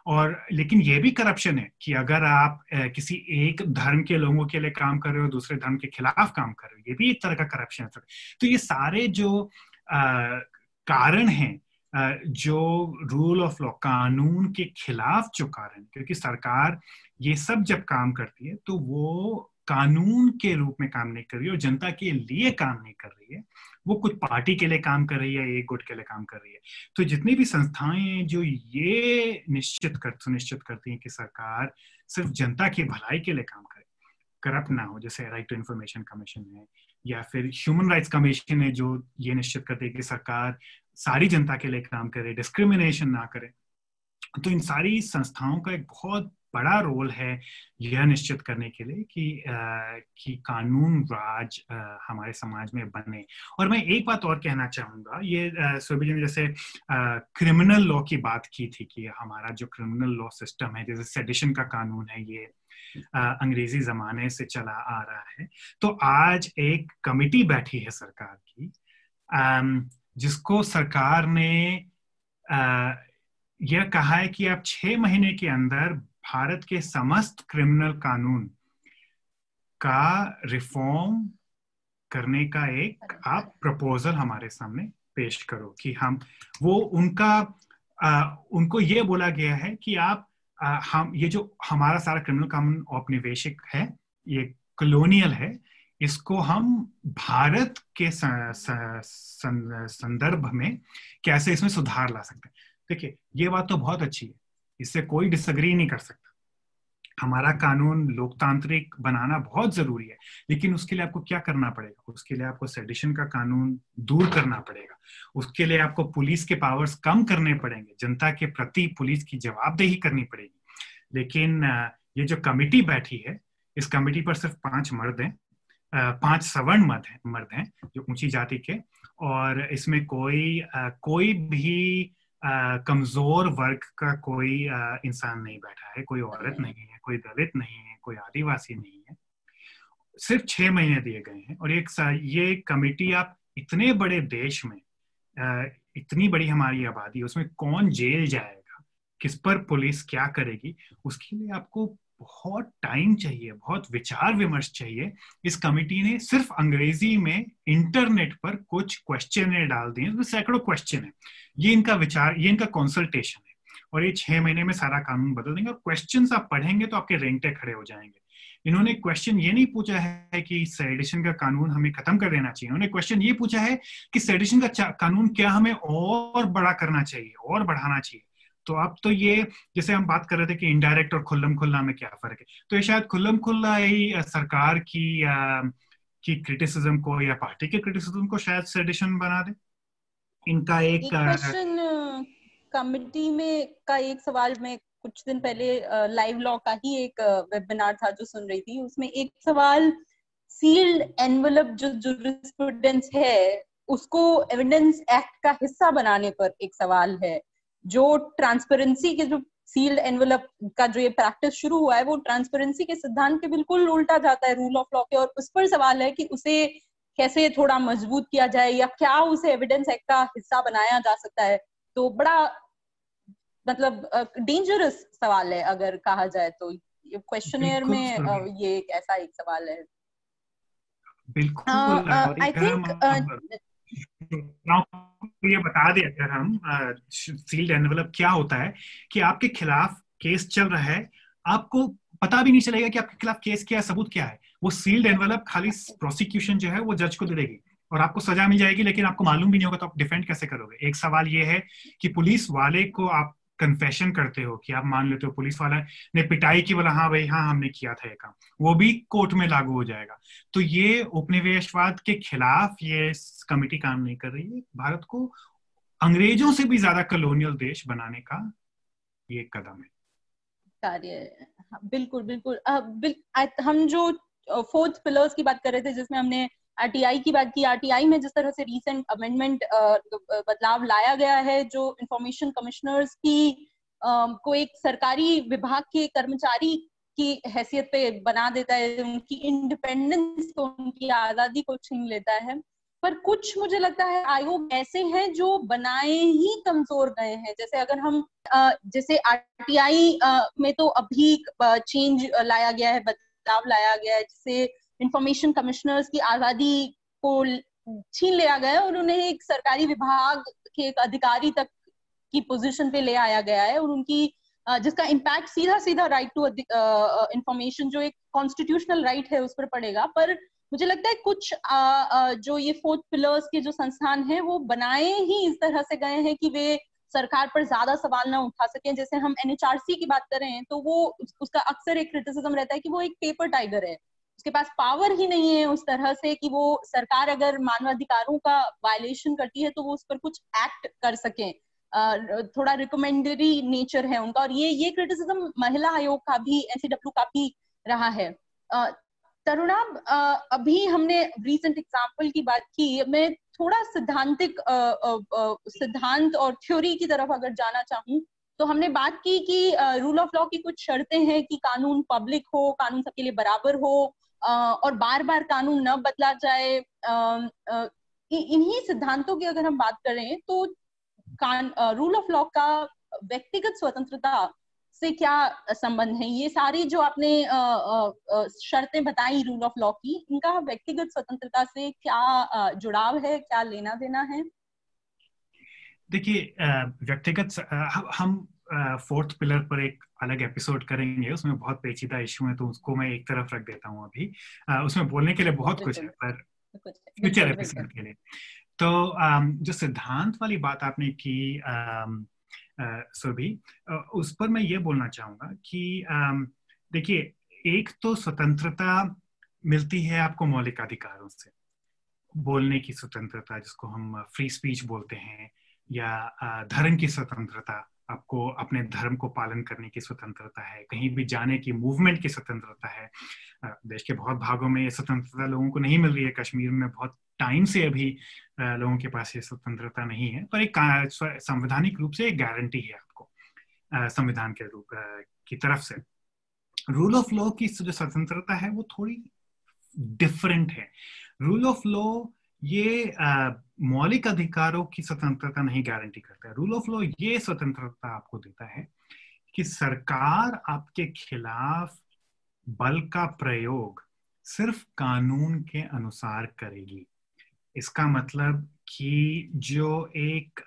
और लेकिन ये भी करप्शन है कि अगर आप किसी एक धर्म के लोगों के लिए काम कर रहे हो, दूसरे धर्म के खिलाफ काम कर रहे हो, ये भी एक तरह का करप्शन है। तो ये सारे जो कारण हैं जो रूल ऑफ़ लॉ कानून के खिलाफ जो कारण, क्योंकि सरकार ये सब जब काम करती है तो वो कानून के रूप में काम नहीं कर रही है और जनता के लिए काम नहीं कर रही है। वो कुछ पार्टी के लिए काम कर रही है, एक गुट के लिए काम कर रही है। तो जितनी भी संस्थाएँ जो ये निश्चित कर, सुनिश्चित करती हैं कि सरकार सिर्फ़ जनता की भलाई के लिए काम करे, करप्ट ना हो, जैसे राइट टू इंफॉर्मेशन कमीशन है, या फिर ह्यूमन राइट्स कमीशन है जो ये निश्चित करती है कि सरकार सारी जनता के लिए काम करे डिस्क्रिमिनेशन ना करे। तो इन सारी संस्थाओं का एक बहुत बड़ा रोल है यह निश्चित करने के लिए कि कि कानून राज आ, हमारे समाज में बने। और मैं एक बात और कहना चाहूँगा ये सुबह जी ने जैसे क्रिमिनल लॉ की बात की थी कि हमारा जो क्रिमिनल लॉ सिस्टम है जैसे सेडिशन का कानून है ये अंग्रेज़ी जमाने से चला आ रहा है तो आज एक कमिटी बैठी है सरकार की जिसको सरकार ने यह कहा है कि आप छह महीने के अंदर भारत के समस्त क्रिमिनल कानून का रिफॉर्म करने का एक आप प्रपोजल हमारे सामने पेश करो कि हम वो उनका आ, उनको ये बोला गया है कि आप आ, हम ये जो हमारा सारा क्रिमिनल कानून औपनिवेशिक है ये कलोनियल है इसको हम भारत के संदर्भ में कैसे इसमें सुधार ला सकते हैं? देखिए ये बात तो बहुत अच्छी है इससे कोई डिसग्री नहीं कर सकता। हमारा कानून लोकतांत्रिक बनाना बहुत ज़रूरी है, लेकिन उसके लिए आपको क्या करना पड़ेगा? उसके लिए आपको सेडिशन का कानून दूर करना पड़ेगा। उसके लिए आपको पुलिस के पावर्स कम करने पड़ेंगे। जनता के प्रति पुलिस की जवाबदेही करनी पड़ेगी। लेकिन ये जो कमेटी बैठी है, इस कमिटी पर सिर्फ़ पाँच मर्द हैं पाँच सवर्ण मर्द हैं मर्द हैं, जो ऊँची जाति के, और इसमें कोई कोई भी कमज़ोर वर्ग का कोई इंसान नहीं बैठा है कोई औरत नहीं है कोई दलित नहीं है कोई आदिवासी नहीं है। सिर्फ़ छह महीने दिए गए हैं और एक ये कमेटी आप इतने बड़े देश में इतनी बड़ी हमारी आबादी उसमें कौन जेल जाएगा? किस पर पुलिस क्या करेगी? उसके लिए आपको बहुत टाइम चाहिए बहुत विचार विमर्श चाहिए। इस कमिटी ने सिर्फ़ अंग्रेज़ी में इंटरनेट पर कुछ क्वेश्चन डाल दिए तो सैकड़ों क्वेश्चन है। ये इनका विचार ये इनका कंसल्टेशन है। और ये छह महीने में सारा कानून बदल देंगे। और क्वेश्चन आप पढ़ेंगे तो आपके रेंगटे खड़े हो जाएँगे। इन्होंने क्वेश्चन ये नहीं पूछा है कि सेडिशन का कानून हमें खत्म कर देना चाहिए। उन्होंने क्वेश्चन ये पूछा है कि सेडिशन का कानून क्या हमें और बड़ा करना चाहिए और बढ़ाना चाहिए? तो अब तो ये जैसे हम बात कर रहे थे कि इनडायरेक्ट और खुल्लम खुल्ला में क्या फ़र्क है? तो ये शायद खुल्लम खुल्ला ही सरकार की आ, की क्रिटिसिज्म को या पार्टी के क्रिटिसिज्म को शायद सेडिशन बना दे। इनका एक क्वेश्चन कमिटी में का एक सवाल मैं कुछ दिन पहले लाइव लॉ का ही एक वेबिनार था जो सुन रही थी। उसमें एक सवाल सील्ड एनवलप जो जूरिस्प्रूडेंस है उसको एविडेंस एक्ट का हिस्सा बनाने पर एक सवाल है। जो ट्रांसपेरेंसी के जो सील्ड एनवलप का जो ये प्रैक्टिस शुरू हुआ है वो ट्रांसपेरेंसी के सिद्धांत के बिल्कुल उल्टा जाता है रूल ऑफ़ लॉ के। और उस पर सवाल है कि उसे कैसे थोड़ा मज़बूत किया जाए या क्या उसे एविडेंस एक्ट का हिस्सा बनाया जा सकता है? तो बड़ा मतलब डेंजरस सवाल है अगर कहा जाए तो। क्वेश्चनर में ये एक ऐसा एक सवाल है। बिल्कुल आई थिंक ये बता दें अगर हम सील्ड एनवेलप क्या होता है कि आपके खिलाफ केस चल रहा है आपको पता भी नहीं चलेगा कि आपके खिलाफ केस क्या है, सबूत क्या है। वो सील्ड एनवेलप खाली प्रोसिक्यूशन जो है, वो जज को दे देगी। और आपको सजा मिल जाएगी, लेकिन आपको मालूम भी नहीं होगा तो आप डिफेंड कैसे करोगे? एक सवाल ये है कि पुलिस वाले को आप कन्फेशन करते हो कि आप मान लेते हो, पुलिस वाला ने पिटाई की, बोला हाँ भाई हाँ हमने किया था ये काम। वो भी कोर्ट में लागू हो जाएगा। तो ये उपनिवेशवाद के खिलाफ ये कमिटी काम नहीं कर रही है। भारत को अंग्रेज़ों से भी ज़्यादा कलोनियल देश बनाने का ये कदम है। कार्य हाँ, बिल्कुल बिल्कुल। बिल, हम जो फोर्थ पिलर्स की बात कर रहे थे जिसमें हमने आरटीआई की बात की आरटीआई में जिस तरह से रीसेंट अमेंडमेंट बदलाव लाया गया है जो इंफॉर्मेशन कमिश्नर्स की को एक सरकारी विभाग के कर्मचारी की हैसियत पे बना देता है उनकी इंडिपेंडेंस को उनकी आज़ादी को छीन लेता है। पर कुछ मुझे लगता है आयोग ऐसे हैं जो बनाए ही कमज़ोर गए हैं। जैसे अगर हम जैसे आरटीआई में तो अभी चेंज लाया गया है, बदलाव लाया गया है। जिससे इंफॉर्मेशन कमिश्नर्स की आज़ादी को छीन लिया गया है और उन्हें एक सरकारी विभाग के एक अधिकारी तक की पोजीशन पे ले आया गया है और उनकी जिसका इम्पैक्ट सीधा सीधा राइट टू इंफॉर्मेशन जो एक कॉन्स्टिट्यूशनल राइट है उस पर पड़ेगा। पर मुझे लगता है कुछ आ, आ, जो ये फोर्थ पिलर्स के जो संस्थान है वो बनाए ही इस तरह से गए हैं कि वे सरकार पर ज़्यादा सवाल ना उठा सकें। जैसे हम एनएचआरसी की बात करें तो वो उसका अक्सर एक क्रिटिसिज्म रहता है कि वो एक पेपर टाइगर है। उसके पास पावर ही नहीं है उस तरह से कि वो सरकार अगर मानवाधिकारों का वायलेशन करती है तो वो उस पर कुछ एक्ट कर सके। थोड़ा रिकमेंडरी नेचर है उनका और ये ये क्रिटिसिज्म महिला आयोग का भी एनसीडब्ल्यू का भी रहा है। तरुणा अभी हमने रीसेंट एग्ज़ाम्पल की बात की, मैं थोड़ा सिद्धांतिक सिद्धांत और थ्योरी की तरफ़ अगर जाना चाहूँ तो हमने बात की कि रूल ऑफ़ लॉ की कुछ शर्तें हैं कि कानून पब्लिक हो, कानून सबके लिए बराबर हो और बार बार कानून न बदला जाए इन्हीं सिद्धांतों की अगर हम बात करें तो रूल ऑफ़ लॉ का व्यक्तिगत स्वतंत्रता से क्या संबंध है? ये सारी जो आपने शर्तें बताई रूल ऑफ़ लॉ की इनका व्यक्तिगत स्वतंत्रता से क्या जुड़ाव है क्या लेना देना है? देखिए व्यक्तिगत हम फोर्थ पिलर पर एक अलग एपिसोड करेंगे उसमें बहुत पेचीदा इशू है तो उसको मैं एक तरफ़ रख देता हूँ अभी। उसमें बोलने के लिए बहुत कुछ है पर फ्यूचर एपिसोड के लिए। तो जो सिद्धांत वाली बात आपने की सुरभि उस पर मैं ये बोलना चाहूँगा कि देखिए, एक तो स्वतंत्रता मिलती है आपको मौलिक अधिकारों से। बोलने की स्वतंत्रता, जिसको हम फ्री स्पीच बोलते हैं, या धर्म की स्वतंत्रता, आपको अपने धर्म को पालन करने की स्वतंत्रता है, कहीं भी जाने की मूवमेंट की स्वतंत्रता है। देश के बहुत भागों में ये स्वतंत्रता लोगों को नहीं मिल रही है। कश्मीर में बहुत टाइम से अभी लोगों के पास ये स्वतंत्रता नहीं है, पर एक संवैधानिक रूप से एक गारंटी है आपको संविधान के रूप की तरफ़ से। रूल ऑफ़ लॉ की जो स्वतंत्रता है, वो थोड़ी डिफरेंट है। रूल ऑफ़ लॉ ये मौलिक अधिकारों की स्वतंत्रता नहीं गारंटी करता है। रूल ऑफ़ लॉ ये स्वतंत्रता आपको देता है कि सरकार आपके खिलाफ बल का प्रयोग सिर्फ़ कानून के अनुसार करेगी। इसका मतलब कि जो एक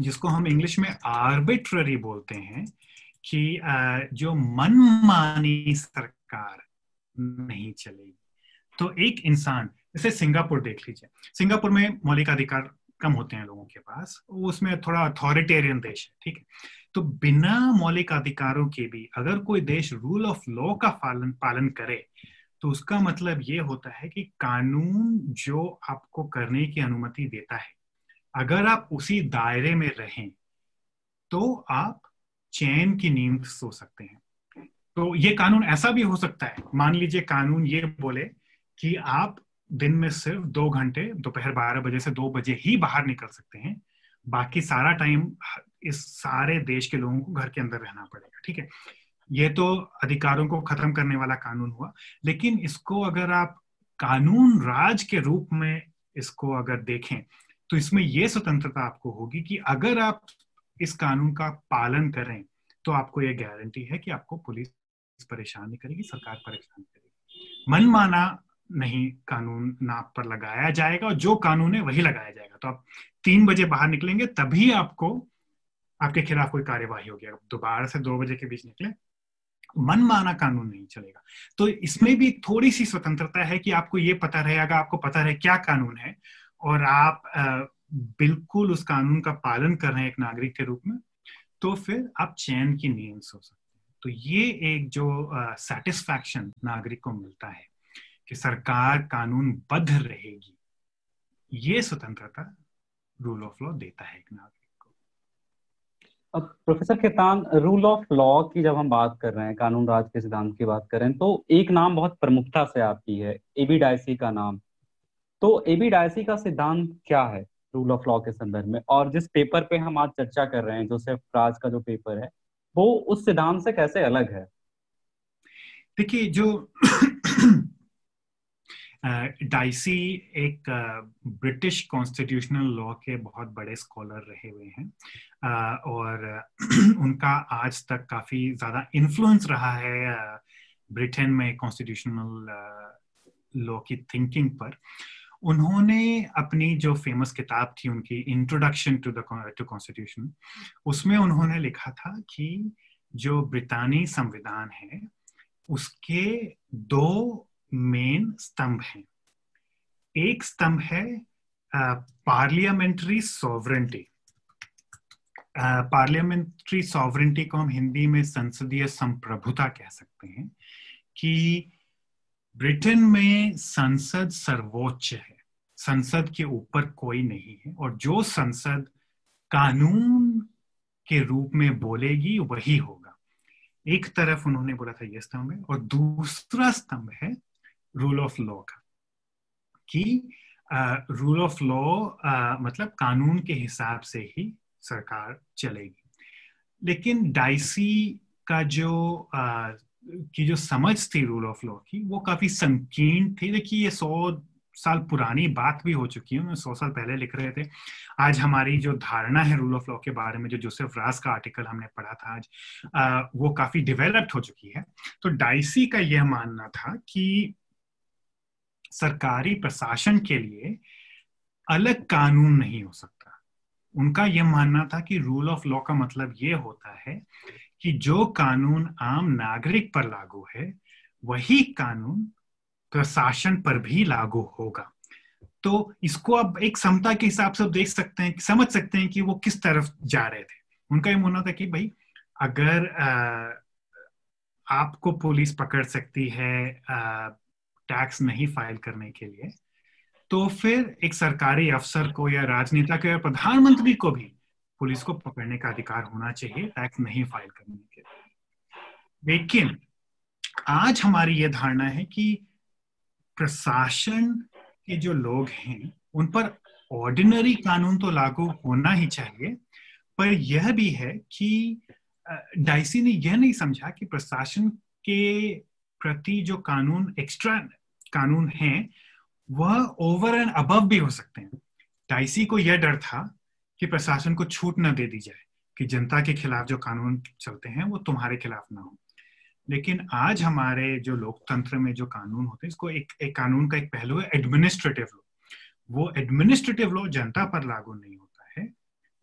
जिसको हम इंग्लिश में आर्बिट्ररी बोलते हैं, कि जो मनमानी सरकार नहीं चलेगी। तो एक इंसान, जैसे सिंगापुर देख लीजिए। सिंगापुर में मौलिक अधिकार कम होते हैं लोगों के पास, उसमें थोड़ा अथॉरिटेरियन देश है, ठीक है? तो बिना मौलिक अधिकारों के भी अगर कोई देश रूल ऑफ़ लॉ का पालन पालन करे तो उसका मतलब ये होता है कि कानून जो आपको करने की अनुमति देता है, अगर आप उसी दायरे में रहें तो आप चैन की नींद सो सकते हैं। तो ये कानून ऐसा भी हो सकता है। मान लीजिए कानून ये बोले कि आप दिन में सिर्फ़ दो घंटे, दोपहर बारह बजे से दो बजे ही बाहर निकल सकते हैं। बाकी सारा टाइम इस सारे देश के लोगों को घर के अंदर रहना पड़ेगा, ठीक है? ये तो अधिकारों को खत्म करने वाला कानून हुआ। लेकिन इसको अगर आप कानून राज के रूप में इसको अगर देखें तो इसमें यह स्वतंत्रता आपको होगी कि अगर आप इस कानून का पालन करें तो आपको यह गारंटी है कि आपको पुलिस परेशान नहीं करेगी, सरकार परेशान करेगी। मनमाना नहीं कानून ना पर लगाया जाएगा, और जो कानून है वही लगाया जाएगा। तो आप तीन बजे बाहर निकलेंगे, तभी आपको, आपके खिलाफ कोई कार्यवाही होगी। अगर दोबारा से दो बजे के बीच निकले मनमाना कानून नहीं चलेगा। तो इसमें भी थोड़ी सी स्वतंत्रता है कि आपको ये पता रहेगा, आपको पता रहे क्या कानून है और आप बिल्कुल उस कानून का पालन कर रहे हैं एक नागरिक के रूप में तो फिर आप चैन की नींद सो सकते हैं। तो ये एक जो सेटिस्फैक्शन नागरिक को मिलता है कि सरकार कानून बद्ध रहेगी, ये स्वतंत्रता रूल ऑफ़ लॉ देता है एक नागरिक। अब professor Khetan rule of law की जब हम बात कर रहे हैं, कानून राज के सिद्धांत की बात कर रहे हैं तो एक नाम बहुत प्रमुखता से आपकी है एबी डायसी का नाम। तो एबी डायसी का सिद्धांत क्या है रूल ऑफ़ लॉ के संदर्भ में? और जिस पेपर पे हम आज चर्चा कर रहे हैं जोसेफ राज का जो पेपर है, वो उस सिद्धांत से कैसे अलग है? देखिए, जो डाइसी एक ब्रिटिश कॉन्स्टिट्यूशनल लॉ के बहुत बड़े स्कॉलर रहे हुए हैं। और उनका आज तक काफ़ी ज़्यादा इन्फ्लुएंस रहा है ब्रिटेन में कॉन्स्टिट्यूशनल लॉ की थिंकिंग पर। उन्होंने अपनी जो फ़ेमस किताब थी उनकी introduction to the to constitution उसमें उन्होंने लिखा था कि जो ब्रितानी संविधान है, उसके दो मेन स्तंभ हैं। एक स्तंभ है पार्लियामेंट्री सॉवरेंटी पार्लियामेंट्री सॉवरेंटी को हम हिंदी में संसदीय संप्रभुता कह सकते हैं कि ब्रिटेन में संसद सर्वोच्च है। संसद के ऊपर कोई नहीं है और जो संसद कानून के रूप में बोलेगी, वही होगा। एक तरफ़ उन्होंने बोला था यह स्तंभ है और दूसरा स्तंभ है रूल ऑफ़ लॉ का कि रूल ऑफ़ लॉ मतलब कानून के हिसाब से ही सरकार चलेगी। लेकिन डाइसी का जो uh, की जो समझ थी रूल ऑफ़ लॉ की वो काफ़ी संकीर्ण थी। देखिए ये सौ साल पुरानी बात भी हो चुकी है सौ साल पहले लिख रहे थे। आज हमारी जो धारणा है रूल ऑफ़ लॉ के बारे में जो जोसेफ रास का आर्टिकल हमने पढ़ा था आज आ, वो काफ़ी डेवलप्ड हो चुकी है। तो डाइसी का यह मानना था कि सरकारी प्रशासन के लिए अलग कानून नहीं हो सकता। उनका यह मानना था कि रूल ऑफ़ लॉ का मतलब ये होता है कि जो कानून आम नागरिक पर लागू है वही कानून प्रशासन पर भी लागू होगा। तो इसको अब एक समता के हिसाब से देख सकते हैं समझ सकते हैं कि वो किस तरफ़ जा रहे थे। उनका ये मानना था कि भाई अगर आ, आपको पुलिस पकड़ सकती है टैक्स नहीं फ़ाइल करने के लिए तो फिर एक सरकारी अफसर को या राजनेता को या प्रधानमंत्री को भी पुलिस को पकड़ने का अधिकार होना चाहिए, टैक्स नहीं फ़ाइल करने के लिए। लेकिन आज हमारी यह धारणा है कि प्रशासन के जो लोग हैं, उन पर ऑर्डिनरी कानून तो लागू होना ही चाहिए, पर यह भी है कि डाइसी ने यह नहीं समझा कि प्रशासन के प्रति जो कानून एक्स्ट्रा कानून हैं वह ओवर एंड अबव भी हो सकते हैं। डाइसी को यह डर था कि प्रशासन को छूट न दे दी जाए कि जनता के खिलाफ जो कानून चलते हैं वो तुम्हारे खिलाफ ना हो। लेकिन आज हमारे जो लोकतंत्र में जो कानून होते हैं इसको एक, एक कानून का एक पहलू है एडमिनिस्ट्रेटिव लॉ वो एडमिनिस्ट्रेटिव लॉ जनता पर लागू नहीं होता है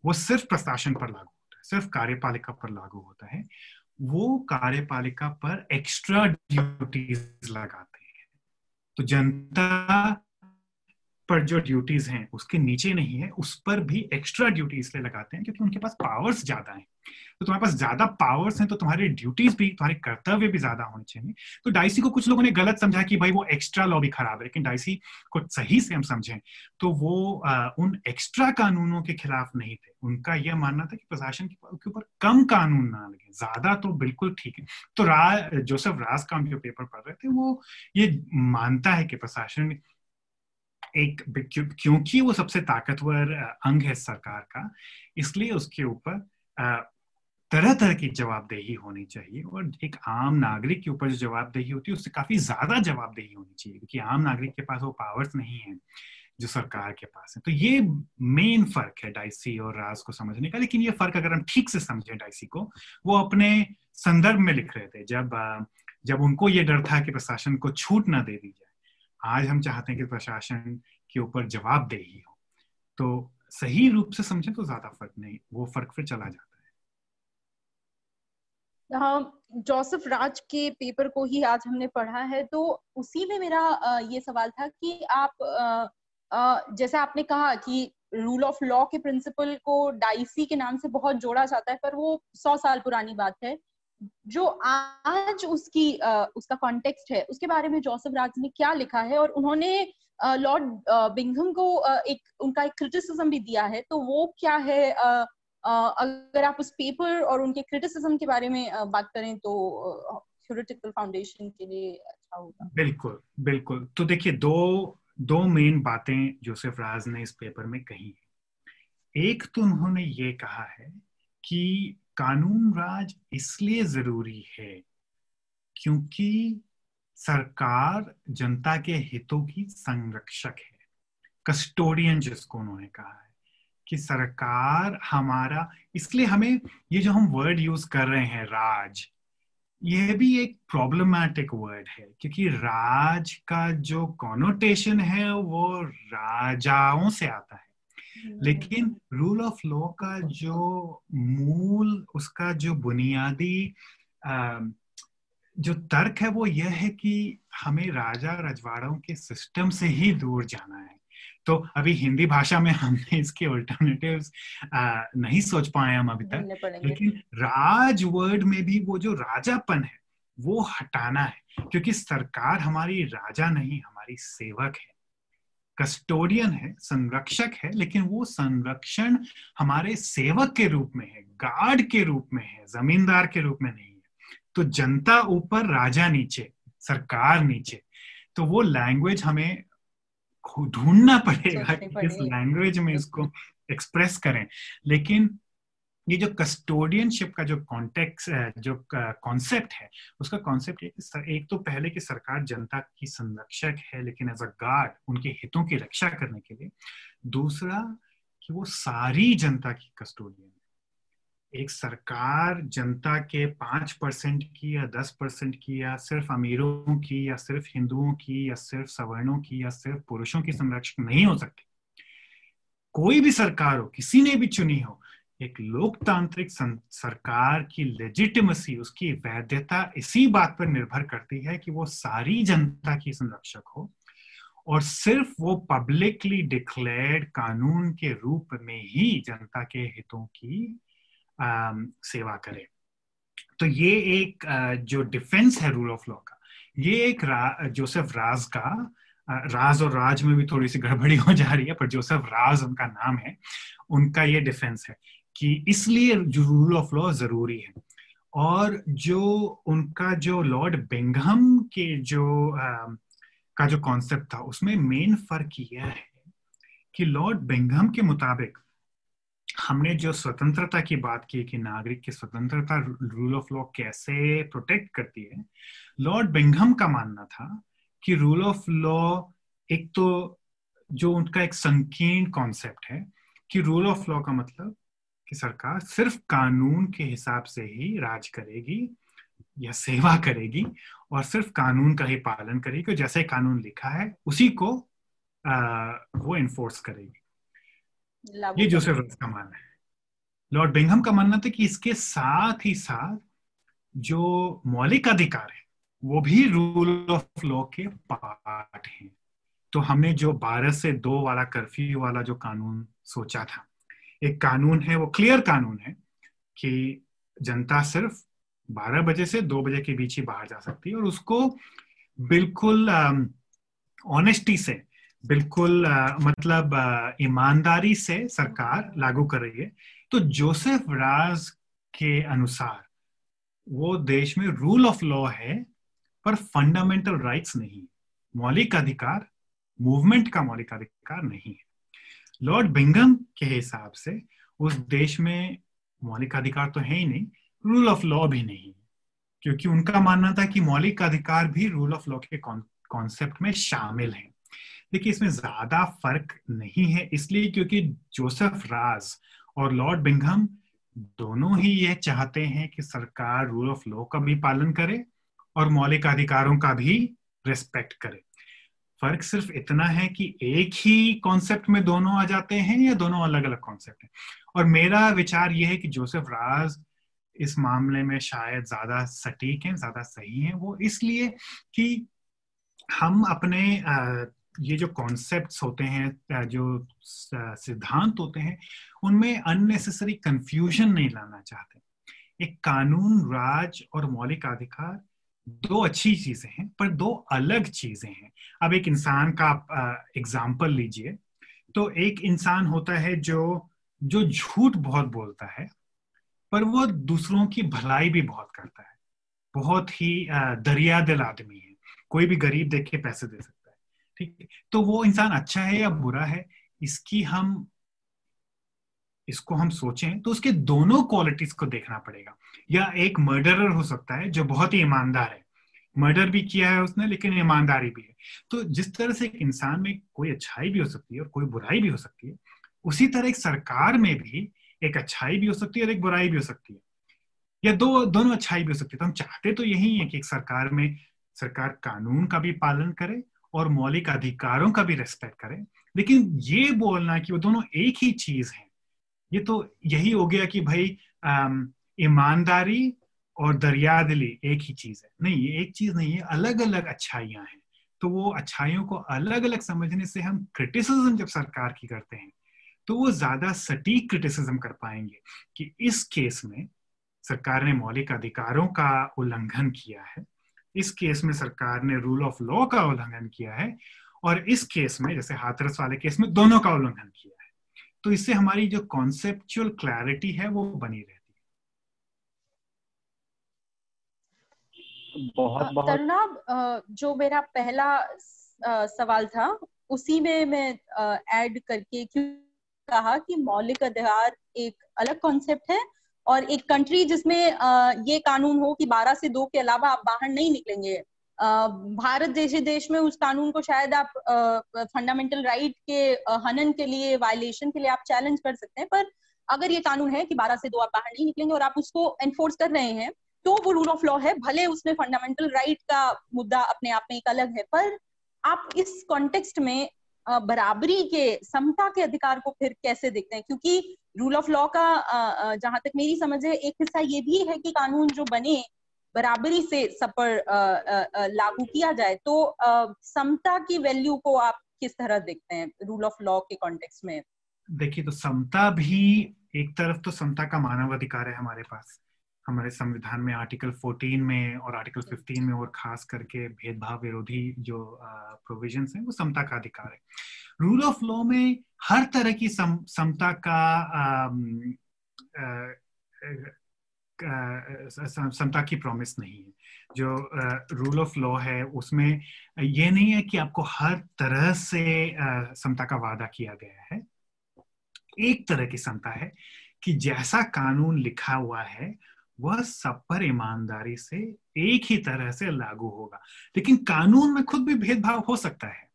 वो सिर्फ़ प्रशासन पर लागू होता है सिर्फ़ कार्यपालिका पर लागू होता है। वो कार्यपालिका पर एक्स्ट्रा ड्यूटीज़ लगाते तो जनता पर जो ड्यूटीज़ हैं उसके नीचे नहीं है उस पर भी एक्स्ट्रा ड्यूटी इसलिए लगाते हैं क्योंकि उनके पास पावर्स ज़्यादा हैं। तो तुम्हारे पास ज़्यादा पावर्स हैं तो तुम्हारे ड्यूटीज़ भी तुम्हारे कर्तव्य भी ज़्यादा होने चाहिए। तो डाइसी को कुछ लोगों ने गलत समझा कि भाई वो एक्स्ट्रा लॉ भी खराब है लेकिन डाइसी को सही से हम समझें तो वो आ, उन एक्स्ट्रा कानूनों के खिलाफ नहीं थे। उनका यह मानना था कि प्रशासन के ऊपर कम कानून ना लगे ज़्यादा तो बिल्कुल ठीक है। तो रा जोसेफ राज का जो पेपर पढ़ रहे थे वो ये मानता है कि प्रशासन एक क्योंकि वो सबसे ताकतवर अंग है सरकार का, इसलिए उसके ऊपर तरह तरह की जवाबदेही होनी चाहिए और एक आम नागरिक के ऊपर जो जवाबदेही होती है, उससे काफ़ी ज़्यादा जवाबदेही होनी चाहिए, क्योंकि आम नागरिक के पास वो पावर्स नहीं है जो सरकार के पास है। तो ये मेन फ़र्क है डाइसी और राज को समझने का, लेकिन ये फ़र्क अगर हम ठीक से समझें डाइसी को, वो अपने संदर्भ में लिख रहे थे, जब जब उनको ये डर था कि प्रशासन को छूट ना दे दी जाए। आज हम चाहते हैं कि प्रशासन के ऊपर जवाबदेही हो। तो सही रूप से समझे तो ज़्यादा फ़र्क नहीं, वो फ़र्क फिर चला जाता है। जोसेफ राज के पेपर को ही आज हमने पढ़ा है तो उसी में मेरा ये सवाल था कि आप जैसे आपने कहा कि रूल ऑफ़ लॉ के प्रिंसिपल को डाइसी के नाम से बहुत जोड़ा जाता है, पर वो सौ साल पुरानी बात है। जो आज उसकी उसका कॉन्टेक्स्ट है, उसके बारे में जोसेफ राज ने क्या लिखा है और उन्होंने लॉर्ड बिंघम को एक, उनका एक क्रिटिसिज्म भी दिया है तो वो क्या है अगर आप उस पेपर और उनके क्रिटिसिज्म के बारे में बात करें तो थ्योरेटिकल फाउंडेशन के लिए अच्छा होगा। बिल्कुल बिल्कुल। तो देखिए, दो दो मेन बातें जोसेफ राज ने इस पेपर में कही एक तो उन्होंने ये कहा है कि कानून राज इसलिए ज़रूरी है क्योंकि सरकार जनता के हितों की संरक्षक है कस्टोडियन जिसको उन्होंने कहा है कि सरकार हमारा, इसलिए हमें ये जो हम वर्ड यूज़ कर रहे हैं, राज, यह भी एक प्रॉब्लमैटिक वर्ड है क्योंकि राज का जो कॉनोटेशन है, वो राजाओं से आता है। लेकिन रूल ऑफ़ लॉ का जो मूल उसका जो बुनियादी जो तर्क है वो यह है कि हमें राजा रजवाड़ों के सिस्टम से ही दूर जाना है। तो अभी हिंदी भाषा में हमने इसके ऑल्टरनेटिव्स नहीं सोच पाए हम अभी तक। लेकिन राज वर्ड में भी वो जो राजापन है वो हटाना है। क्योंकि सरकार हमारी राजा नहीं हमारी सेवक है। कस्टोडियन है संरक्षक है लेकिन वो संरक्षण हमारे सेवक के रूप में है गार्ड के रूप में है जमींदार के रूप में नहीं है। तो जनता ऊपर राजा नीचे सरकार नीचे। तो वो लैंग्वेज हमें ढूंढना पड़ेगा कि इस लैंग्वेज में इसको एक्सप्रेस करें। लेकिन ये जो कस्टोडियनशिप का जो कॉन्टेक्स जो कॉन्सेप्ट है, उसका कॉन्सेप्ट एक तो पहले की सरकार जनता की संरक्षक है, लेकिन एज अ गार्ड उनके हितों की रक्षा करने के लिए। दूसरा, कि वो सारी जनता की कस्टोडियन है। एक सरकार जनता के पाँच परसेंट की या दस परसेंट की या सिर्फ़ अमीरों की या सिर्फ़ हिंदुओं की या सिर्फ़ सवर्णों की या सिर्फ़ पुरुषों की संरक्षक नहीं हो सकती। कोई भी सरकार हो, किसी ने भी चुनी हो एक लोकतांत्रिक सरकार की लेजिटिमेसी उसकी वैधता इसी बात पर निर्भर करती है कि वो सारी जनता की संरक्षक हो और सिर्फ़ वो पब्लिकली डिक्लेयर्ड कानून के रूप में ही जनता के हितों की आ, सेवा करे। तो ये एक जो डिफेंस है रूल ऑफ़ लॉ का ये एक रा, जोसेफ राज का राज और राज में भी थोड़ी सी गड़बड़ी हो जा रही है पर जोसेफ राज उनका नाम है उनका ये डिफेंस है। कि इसलिए रूल ऑफ़ लॉ ज़रूरी है। और जो उनका जो लॉर्ड बेंगम के जो आ, का जो कॉन्सेप्ट था उसमें मेन फ़र्क यह है कि लॉर्ड बेंगम के मुताबिक हमने जो स्वतंत्रता की बात की कि नागरिक की स्वतंत्रता रूल ऑफ़ लॉ कैसे प्रोटेक्ट करती है लॉर्ड बेंगम का मानना था कि रूल ऑफ़ लॉ एक तो जो उनका एक संकीर्ण कॉन्सेप्ट है कि रूल ऑफ़ लॉ का मतलब कि सरकार सिर्फ़ कानून के हिसाब से ही राज करेगी या सेवा करेगी और सिर्फ़ कानून का ही पालन करेगी। जैसे कानून लिखा है उसी को आ, वो इन्फोर्स करेगी। ये जोसेफ रस का मानना है। लॉर्ड बेंगम का मानना था कि इसके साथ ही साथ जो मौलिक अधिकार है वो भी रूल ऑफ़ लॉ के पार्ट हैं। तो हमने जो बारह से दो वाला कर्फ्यू वाला जो कानून सोचा था एक कानून है वो क्लियर कानून है कि जनता सिर्फ़ बारह बजे से दो बजे के बीच ही बाहर जा सकती है और उसको बिल्कुल ऑनेस्टी से बिल्कुल आ, मतलब ईमानदारी से सरकार लागू कर रही है। तो जोसेफ राज के अनुसार वो देश में रूल ऑफ़ लॉ है पर फंडामेंटल राइट्स नहीं मौलिक अधिकार मूवमेंट का मौलिक अधिकार नहीं है। लॉर्ड बिंगम के हिसाब से उस देश में मौलिक अधिकार तो है ही नहीं रूल ऑफ़ लॉ भी नहीं क्योंकि उनका मानना था कि मौलिक अधिकार भी रूल ऑफ़ लॉ के कॉन्सेप्ट में शामिल हैं। देखिए, इसमें ज़्यादा फ़र्क नहीं है, इसलिए क्योंकि जोसेफ राज और लॉर्ड बिंघम दोनों ही ये चाहते हैं कि सरकार रूल ऑफ़ लॉ का भी पालन करे और मौलिक अधिकारों का भी रिस्पेक्ट करे। फ़र्क सिर्फ़ इतना है कि एक ही कॉन्सेप्ट में दोनों आ जाते हैं या दोनों अलग अलग कॉन्सेप्ट हैं? और मेरा विचार यह है कि जोसेफ राज इस मामले में शायद ज़्यादा सटीक हैं, ज़्यादा सही हैं। वो इसलिए कि हम अपने ये जो कॉन्सेप्ट्स होते हैं जो सिद्धांत होते हैं, उनमें अननेसेसरी कंफ्यूजन नहीं लाना चाहते। एक कानून, राज और मौलिक अधिकार दो अच्छी चीज़ें हैं, पर दो अलग चीज़ें हैं। अब एक इंसान का आप एग्ज़ाम्पल लीजिए तो एक इंसान होता है जो जो झूठ बहुत बोलता है, पर वो दूसरों की भलाई भी बहुत करता है। बहुत ही दरिया दिल आदमी है। कोई भी गरीब देख के पैसे दे सकता है, ठीक? है तो वो इंसान अच्छा है या बुरा है, इसकी हम इसको हम सोचें तो उसके दोनों क्वालिटीज को देखना पड़ेगा। या एक मर्डरर हो सकता है जो बहुत ही ईमानदार है। मर्डर भी किया है उसने, लेकिन ईमानदारी भी है। तो जिस तरह से एक इंसान में कोई अच्छाई भी हो सकती है और कोई बुराई भी हो सकती है, उसी तरह एक सरकार में भी एक अच्छाई भी हो सकती है और एक बुराई भी हो सकती है। या दो, दोनों अच्छाई भी हो सकती है। तो हम चाहते तो यही है कि एक सरकार में, सरकार कानून का भी पालन करे और मौलिक अधिकारों का भी रेस्पेक्ट करे। लेकिन ये बोलना कि वो दोनों एक ही चीज़ है ये तो यही हो गया कि भाई ईमानदारी और दरिया दिली एक ही चीज़ है। नहीं, ये एक चीज़ नहीं है अलग अलग अच्छाइयाँ हैं। तो वो अच्छाइयों को अलग अलग समझने से हम क्रिटिसिज्म जब सरकार की करते हैं तो वो ज़्यादा सटीक क्रिटिसिज्म कर पाएँगे कि इस केस में सरकार ने मौलिक अधिकारों का उल्लंघन किया है, इस केस में सरकार ने रूल ऑफ़ लॉ का उल्लंघन किया है, और इस केस में, जैसे हाथरस वाले केस में दोनों का उल्लंघन किया तो इससे हमारी जो कॉन्सेप्चुअल क्लैरिटी है वो बनी रहती बहुत बहुत। तरुणाब जो मेरा पहला सवाल था उसी में मैं ऐड करके क्यों कहा कि मौलिक अधिकार एक अलग कॉन्सेप्ट है और एक कंट्री जिसमें ये कानून हो कि 12 से 2 के अलावा आप बाहर नहीं निकलेंगे। भारत जैसे देश में उस कानून को शायद आप फंडामेंटल राइट के हनन के लिए वायलेशन के लिए आप चैलेंज कर सकते हैं, पर अगर ये कानून है कि 12 से दो आप बाहर नहीं निकलेंगे और आप उसको एनफोर्स कर रहे हैं तो वो रूल ऑफ़ लॉ है, भले उसमें फंडामेंटल राइट का मुद्दा अपने आप में एक अलग है, पर आप इस कॉन्टेक्स्ट में बराबरी के, समता के अधिकार को फिर कैसे देखते हैं? क्योंकि रूल ऑफ़ लॉ का जहाँ तक मेरी समझ है, एक हिस्सा ये भी है कि कानून जो बने बराबरी से सब पर लागू किया जाए तो समता की वैल्यू को आप किस तरह देखते हैं रूल ऑफ़ लॉ के कॉन्टेक्स्ट में? देखिए तो समता भी एक तरफ़ तो समता का मानव अधिकार है हमारे पास। हमारे संविधान में आर्टिकल 14 में और आर्टिकल 15 में और खास करके भेदभाव विरोधी जो प्रोविज़न है वो समता का अधिकार है। रूल ऑफ़ लॉ में हर तरह की सम, समता का समता की प्रॉमिस नहीं है। जो रूल ऑफ़ लॉ है, उसमें ये नहीं है कि आपको हर तरह से समता का वादा किया गया है। एक तरह की समता है कि जैसा कानून लिखा हुआ है, वह सब पर ईमानदारी से एक ही तरह से लागू होगा। लेकिन कानून में खुद भी भेदभाव हो सकता है।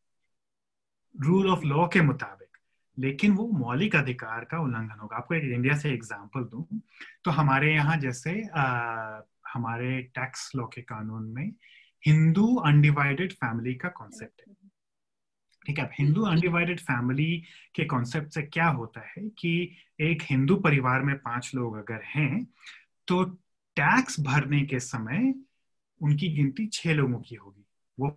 रूल ऑफ़ लॉ के मुताबिक। लेकिन वो मौलिक अधिकार का उल्लंघन होगा। आपको एक इंडिया से एग्ज़ाम्पल दूँ तो हमारे यहाँ जैसे आ, हमारे टैक्स लॉ के कानून में हिंदू अनडिवाइडेड फैमिली का कॉन्सेप्ट है। ठीक है? हिंदू अनडिवाइडेड फैमिली के कॉन्सेप्ट से क्या होता है कि एक हिंदू परिवार में पाँच लोग अगर हैं तो टैक्स भरने के समय उनकी गिनती छह लोगों की होगी। वो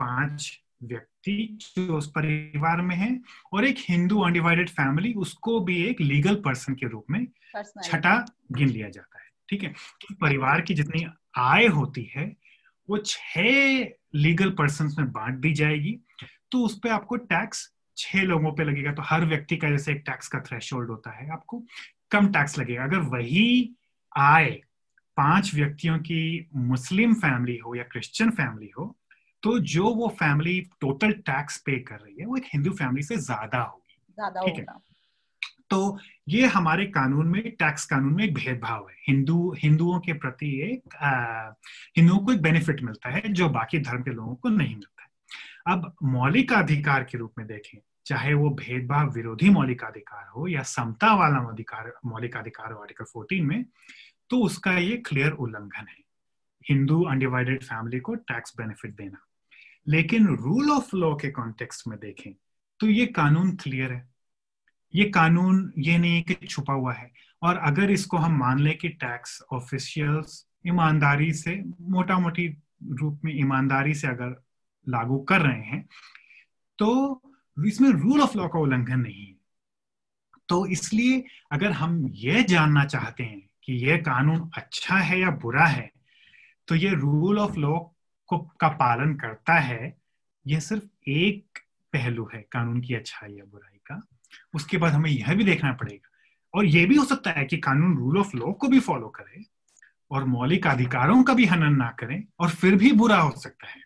पाँच व्यक्ति जो उस परिवार में है और एक हिंदू अनडिवाइडेड फैमिली उसको भी एक लीगल पर्सन के रूप में छठा गिन लिया जाता है ठीक है? कि परिवार की जितनी आय होती है वो छह लीगल पर्सन में बांट दी जाएगी तो उस पर आपको टैक्स छह लोगों पे लगेगा तो हर व्यक्ति का जैसे एक टैक्स का थ्रेश होता है आपको कम टैक्स लगेगा। अगर वही आय पाँच व्यक्तियों की मुस्लिम फैमिली हो या क्रिश्चियन फैमिली हो तो जो वो फैमिली टोटल टैक्स पे कर रही है वो एक हिंदू फैमिली से ज़्यादा होगी। ठीक है? तो ये हमारे कानून में टैक्स कानून में एक भेदभाव है। हिंदू हिंदुओं के प्रति एक हिंदुओं को एक बेनिफिट मिलता है जो बाकी धर्म के लोगों को नहीं मिलता है। अब मौलिक अधिकार के रूप में देखें चाहे वो भेदभाव विरोधी मौलिक अधिकार हो या समता वाला अधिकार मौलिक अधिकार हो आर्टिकल 14 में तो उसका ये क्लियर उल्लंघन है। हिंदू अनडिवाइडेड फैमिली को टैक्स बेनिफिट देना। लेकिन रूल ऑफ़ लॉ के कॉन्टेक्स्ट में देखें तो ये कानून क्लियर है। ये कानून, ये नहीं कि छुपा हुआ है। और अगर इसको हम मान लें कि टैक्स ऑफिशियल्स ईमानदारी से मोटा मोटी रूप में ईमानदारी से अगर लागू कर रहे हैं तो इसमें रूल ऑफ़ लॉ का उल्लंघन नहीं है। तो इसलिए अगर हम ये जानना चाहते हैं कि यह कानून अच्छा है या बुरा है तो ये रूल ऑफ़ लॉ को का पालन करता है यह सिर्फ़ एक पहलू है कानून की अच्छाई या बुराई का। उसके बाद हमें यह भी देखना पड़ेगा। और यह भी हो सकता है कि कानून रूल ऑफ़ लॉ को भी फॉलो करे और मौलिक अधिकारों का भी हनन ना करें और फिर भी बुरा हो सकता है।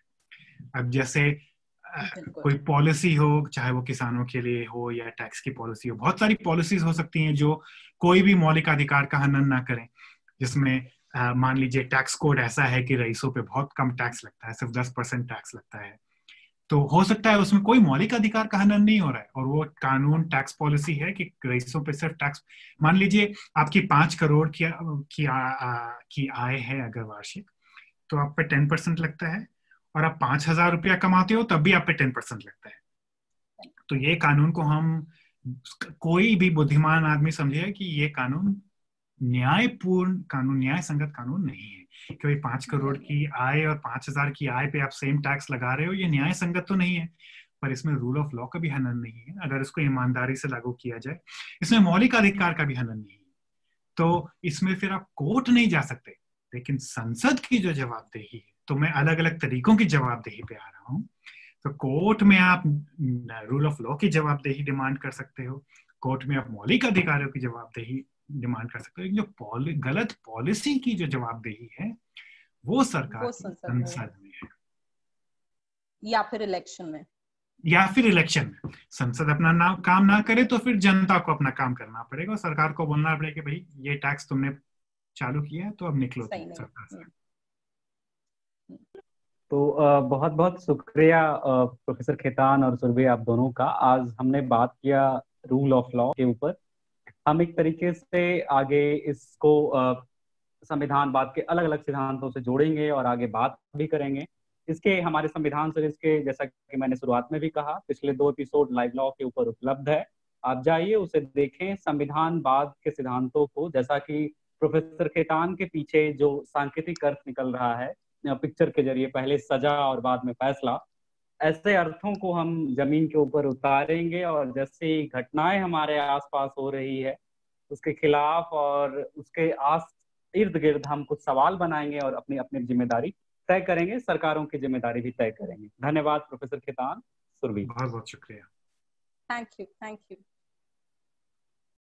अब जैसे कोई पॉलिसी हो चाहे वो किसानों के लिए हो या टैक्स की पॉलिसी हो बहुत सारी पॉलिसीज़ हो सकती हैं जो कोई भी मौलिक अधिकार का हनन ना करें जिसमें मान लीजिए टैक्स कोड ऐसा है कि रईसों पे बहुत कम टैक्स लगता है सिर्फ़ दस परसेंट टैक्स लगता है तो हो सकता है उसमें कोई मौलिक अधिकार का हनन नहीं हो रहा है और वो कानून टैक्स पॉलिसी है कि रईसों पे सिर्फ़ टैक्स मान लीजिए आपकी पाँच करोड़ की की, की आय है अगर वार्षिक तो आप पे टेन परसेंट लगता है और आप पाँच हज़ार रुपया कमाते हो तब भी आप पे टेन परसेंट लगता है। तो ये कानून को हम कोई भी बुद्धिमान आदमी समझे कि ये कानून न्यायपूर्ण कानून न्याय संगत कानून नहीं है। क्योंकि पाँच करोड़ की आय और पाँच हज़ार की आय पे आप सेम टैक्स लगा रहे हो ये न्याय संगत तो नहीं है। पर इसमें रूल ऑफ़ लॉ का भी हनन नहीं है। अगर इसको ईमानदारी से लागू किया जाए इसमें मौलिक अधिकार का भी हनन नहीं है। तो इसमें फिर आप कोर्ट नहीं जा सकते। लेकिन संसद की जो जवाबदेही है तो मैं अलग अलग तरीकों की जवाबदेही पे आ रहा हूँ। तो कोर्ट में आप रूल ऑफ़ लॉ की जवाबदेही डिमांड कर सकते हो। कोर्ट में आप मौलिक अधिकारों की जवाबदेही डिमांड कर सकते हो। जो पॉलि, गलत पॉलिसी की जो जवाबदेही है वो सरकार संसद में है। या फिर इलेक्शन में? या फिर इलेक्शन में। संसद अपना ना, काम ना करे तो फिर जनता को अपना काम करना पड़ेगा और सरकार को बोलना पड़ेगा कि भाई ये टैक्स तुमने चालू किया है तो अब निकलो सरकार से। तो बहुत बहुत शुक्रिया प्रोफेसर खेतान और सुरभि आप दोनों का। आज हमने बात किया रूल ऑफ़ लॉ के ऊपर। हम एक तरीके से आगे इसको संविधान बात के अलग अलग सिद्धांतों से जोड़ेंगे और आगे बात भी करेंगे। इसके, हमारे संविधान सीरीज़ के जैसा कि मैंने शुरुआत में भी कहा, पिछले दो एपिसोड लाइव लॉ के ऊपर उपलब्ध है। आप जाइए, उसे देखें संविधान बाद के सिद्धांतों को, जैसा कि प्रोफेसर खेतान के पीछे जो सांकेतिक अर्थ निकल रहा है पिक्चर के ज़रिए पहले सजा और बाद में फैसला ऐसे अर्थों को हम ज़मीन के ऊपर उतारेंगे और जैसे घटनाएँ हमारे आसपास हो रही है उसके खिलाफ और उसके आस इर्द गिर्द हम कुछ सवाल बनाएँगे और अपनी अपनी ज़िम्मेदारी तय करेंगे सरकारों की ज़िम्मेदारी भी तय करेंगे। धन्यवाद प्रोफेसर खेतान सुरभि। बहुत बहुत शुक्रिया। Thank you thank you